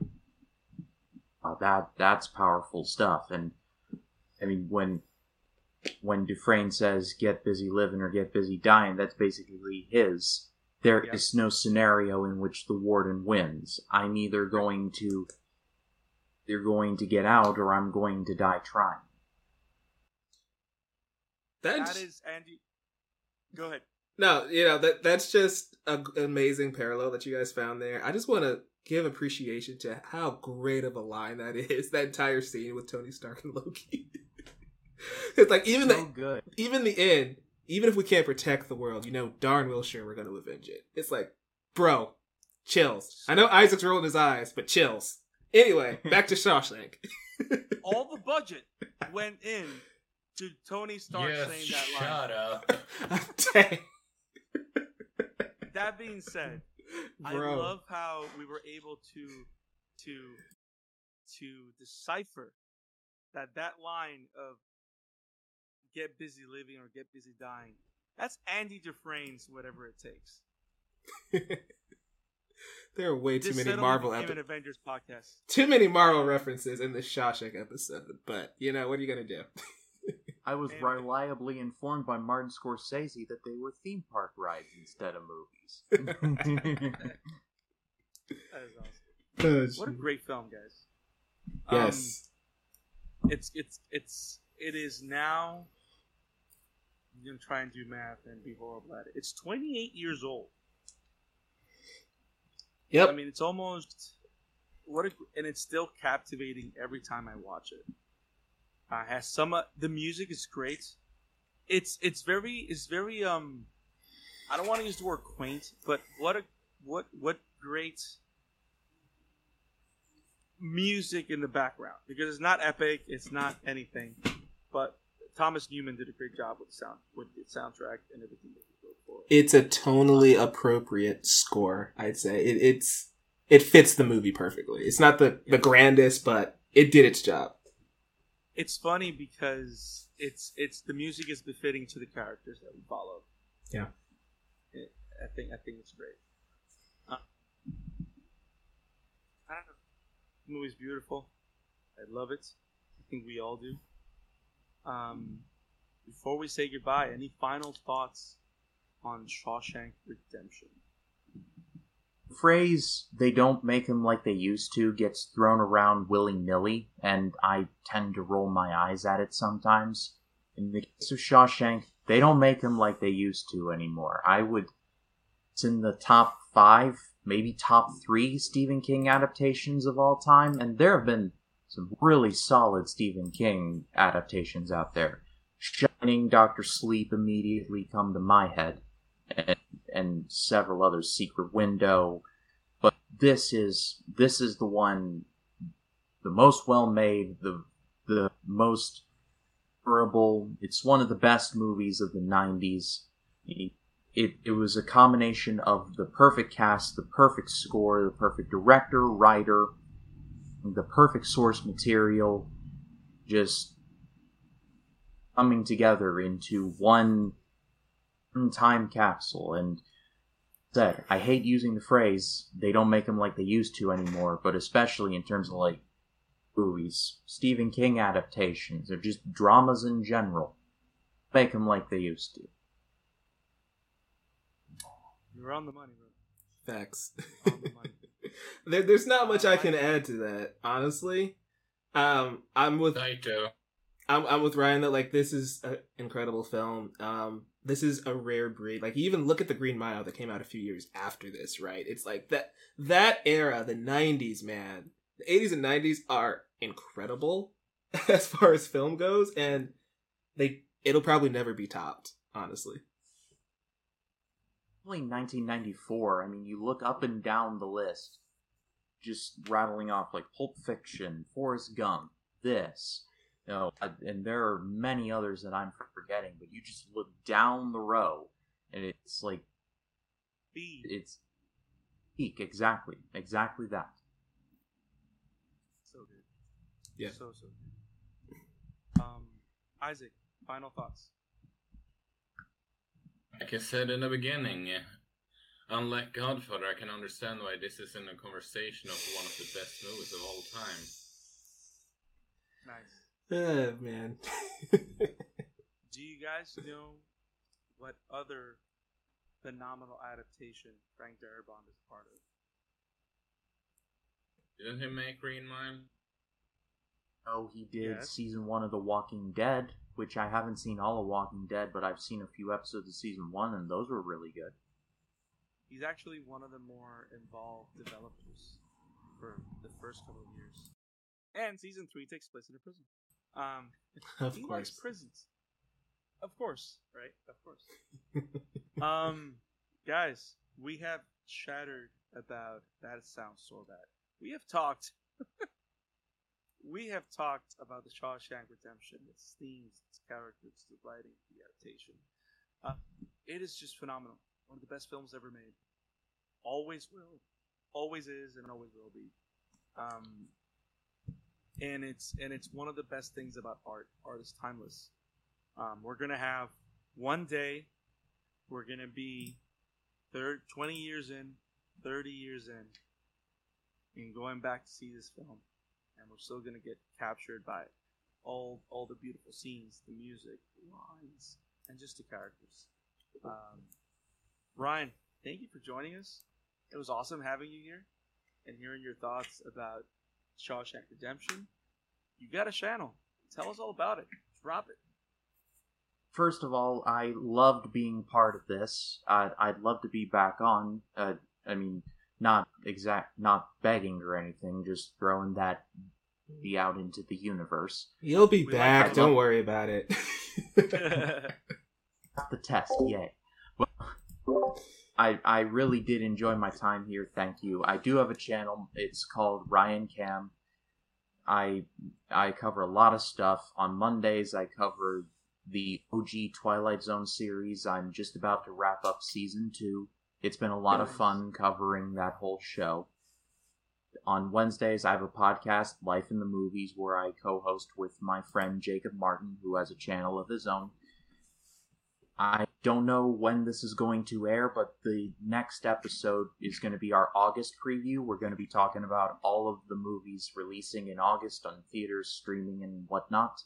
uh, that that's powerful stuff. And I mean, when when Dufresne says "get busy living" or "get busy dying," that's basically his. There is Yeah. no scenario in which the warden wins. I'm either going to you're going to get out or I'm going to die trying. That's, That is Andy. Go ahead. no, you know that that's just an amazing parallel that you guys found there. I just want to give appreciation to how great of a line that is. That entire scene with Tony Stark and Loki. it's like even so the good. even the end, even if we can't protect the world, you know darn well sure we're going to avenge it. It's like, bro, chills. I know Isak's rolling his eyes, but chills. Anyway, back to Shawshank. All the budget went in to Tony Stark yes, saying that line. shut up. Dang, That being said, I love how we were able to to to decipher that that line of get busy living or get busy dying. That's Andy Dufresne's whatever it takes. there are way too many Marvel became epi- Avengers podcast. too many Marvel references in the Shawshank episode. But you know what are you gonna do? I was And- reliably informed by Martin Scorsese that they were theme park rides instead of movies. That is awesome. What a great film, guys. Um, yes. it's it's it's it is now. I'm gonna try and do math and be horrible at it. It's 28 years old. Yep. I mean, it's almost what, a, and it's still captivating every time I watch it. Uh, has some uh, the music is great. It's it's very it's very um. I don't want to use the word quaint, but what a what what great music in the background because it's not epic, it's not anything, but Thomas Newman did a great job with the sound with the soundtrack and everything it's a tonally appropriate score. I'd say it, it's it fits the movie perfectly. It's not the the grandest, but it did its job. it's funny because it's it's the music is befitting to the characters that we follow. Yeah. It, I think I think it's great. Uh, I don't know. The movie's beautiful. I love it. I think we all do. Um, before we say goodbye, any final thoughts on Shawshank Redemption? phrase they don't make him like they used to gets thrown around willy-nilly and i tend to roll my eyes at it sometimes. In the case of shawshank they don't make him like they used to anymore. I would it's in the top five maybe top three stephen king adaptations of all time and there have been some really solid stephen king adaptations out there. Shining dr sleep immediately come to my head and several others secret window but this is this is the one the most well made the the most durable. It's one of the best movies of the 90s it, it it was a combination of the perfect cast the perfect score the perfect director writer the perfect source material just coming together into one time capsule and said i hate using the phrase they don't make them like they used to anymore but especially in terms of like movies stephen king adaptations or just dramas in general make them like they used to You're on the money, bro. Facts. On the money. there, there's not much I can add to that, honestly. Um, I'm with Daito. I'm, I'm with Ryan that like this is an incredible film. Um, this is a rare breed. Like you even look at the Green Mile that came out a few years after this, right? It's like that that era, the '90s, man. The '80s and '90s are incredible as far as film goes, and they it'll probably never be topped, honestly. Only 1994. I mean, you look up and down the list, just rattling off like Pulp Fiction, Forrest Gump, this, you know, uh, and there are many others that I'm forgetting. But you just look down the row, and it's like B. it's peak exactly, exactly that. So good. Yeah. So so good. Um, Isak, final thoughts. Like I said in the beginning, unlike Godfather, I can understand why this is in a conversation of one of the best movies of all time. Nice. Oh man. Do you guys know what other phenomenal adaptation Frank Darabont is part of? Didn't he make Green Mile? Oh, he did Yes. season one of The Walking Dead, which I haven't seen all of Walking Dead, but I've seen a few episodes of season one, and those were really good. He's actually one of the more involved developers for the first couple of years. And season three takes place in a prison. Um, of he likes course. prisons. Of course, right? Of course. um, guys, we have chattered about that sounds so bad. We have talked. we have talked about the Shawshank Redemption, its themes, its characters, the writing, the adaptation. Uh, it is just phenomenal. One of the best films ever made. Always will, always is, and always will be. Um, and it's and it's one of the best things about art. Art is timeless. Um, we're gonna have one day. We're gonna be third, twenty years in, thirty years in, and going back to see this film, and we're still gonna get captured by all all the beautiful scenes, the music, the lines, and just the characters. Um, Ryan, thank you for joining us. It was awesome having you here, and hearing your thoughts about Shawshank Redemption, you got a channel. Tell us all about it. Drop it. First of all, I loved being part of this. I'd, I'd love to be back on. Uh, I mean, not exact, not begging or anything, just throwing that be out into the universe. You'll be We back. that. Don't worry about it. The test, yay. Well, I I really did enjoy my time here. Thank you. I do have a channel. It's called Ryan Cam. I I cover a lot of stuff. On Mondays, I cover the OG Twilight Zone series. I'm just about to wrap up season two. It's been a lot of fun covering that whole show. On Wednesdays, I have a podcast, Life in the Movies, where I co host with my friend Jacob Martin, who has a channel of his own. I don't know when this is going to air, but the next episode is going to be our August preview. We're going to be talking about all of the movies releasing in August on theaters, streaming, and whatnot.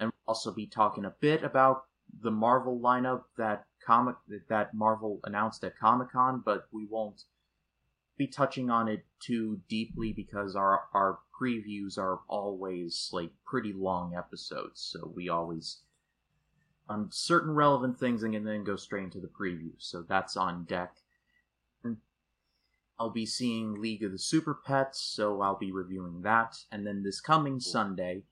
And we'll also be talking a bit about the Marvel lineup that comic that Marvel announced at Comic Con, but we won't be touching on it too deeply because our our previews are always like pretty long episodes, so we always on certain relevant things and then go straight into the preview. So that's on deck. And I'll be seeing League of the Super Pets, so I'll be reviewing that. And then this coming Sunday,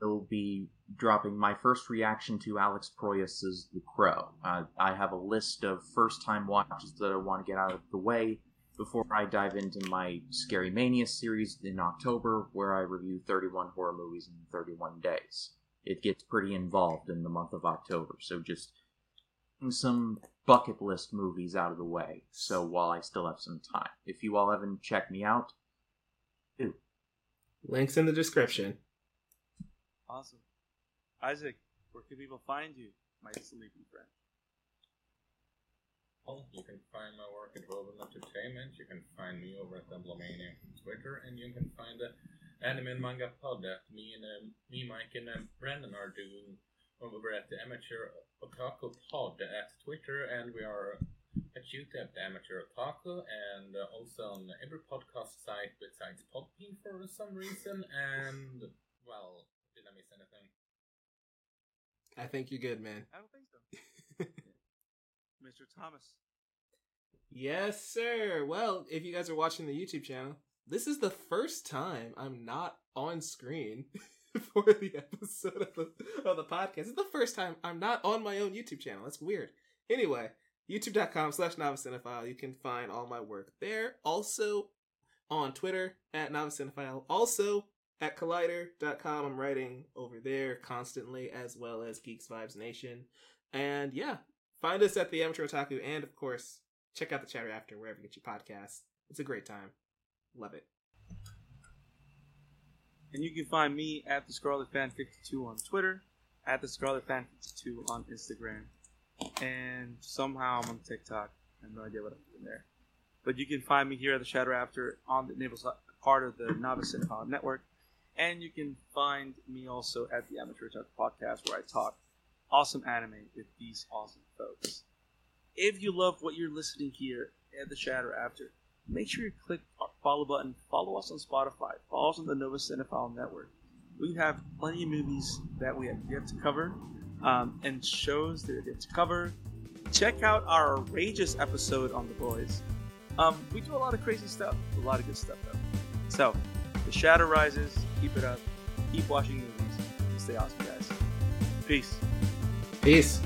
it'll be dropping my first reaction to Alex Proyas's The Crow. Uh, I have a list of first time watches that I want to get out of the way before I dive into my Scary Mania series in October, where I review 31 horror movies in 31 days it gets pretty involved in the month of October. So just some bucket list movies out of the way. So while I still have some time, if you all haven't checked me out, do. Links in the description. Awesome. Isak, where can people find you, my sleepy friend? Well, you can find my work at Robin Entertainment. You can find me over at Emblemmaniac on Twitter, and you can find the Anime and Manga Pod that me and um, me, Mike, and um, Brandon are doing over at the Amateur Otaku Pod at Twitter, and we are at YouTube at the Amateur Otaku, and uh, also on every podcast site besides Podbean for some reason. And well, did I miss anything? I think you're good, man. I don't think so. Mr. Thomas. Yes, sir. Well, if you guys are watching the YouTube channel, this is the first time I'm not on screen for the episode of the, of the podcast. It's the first time I'm not on my own YouTube channel. That's weird. Anyway, youtube.com slash novice cinephile. You can find all my work there. Also on Twitter at novice cinephile. Also at collider.com. I'm writing over there constantly, as well as Geeks Vibes Nation. And yeah, find us at the Amateur Otaku, and of course, check out the chatter after wherever you get your podcasts. It's a great time. Love it. And you can find me at the Scarlet Fan 52 on Twitter, at the Scarlet Fan 52 on Instagram, and somehow I'm on TikTok. I have no idea what I'm doing there. But you can find me here at the Chatter After on the Naval part of the Novice Cinephile Network, and you can find me also at the Amateur Otaku podcast where I talk awesome anime with these awesome folks. If you love what you're listening here at the Chatter After, make sure you click our follow button. Follow us on Spotify. Follow us on the Novice Cinephile Network. We have plenty of movies that we have yet to cover, um, and shows that we have to cover. Check out our outrageous episode on The Boys. Um, we do a lot of crazy stuff, a lot of good stuff though. So, the shadow rises. Keep it up. Keep watching movies. Stay awesome, guys. Peace. Peace.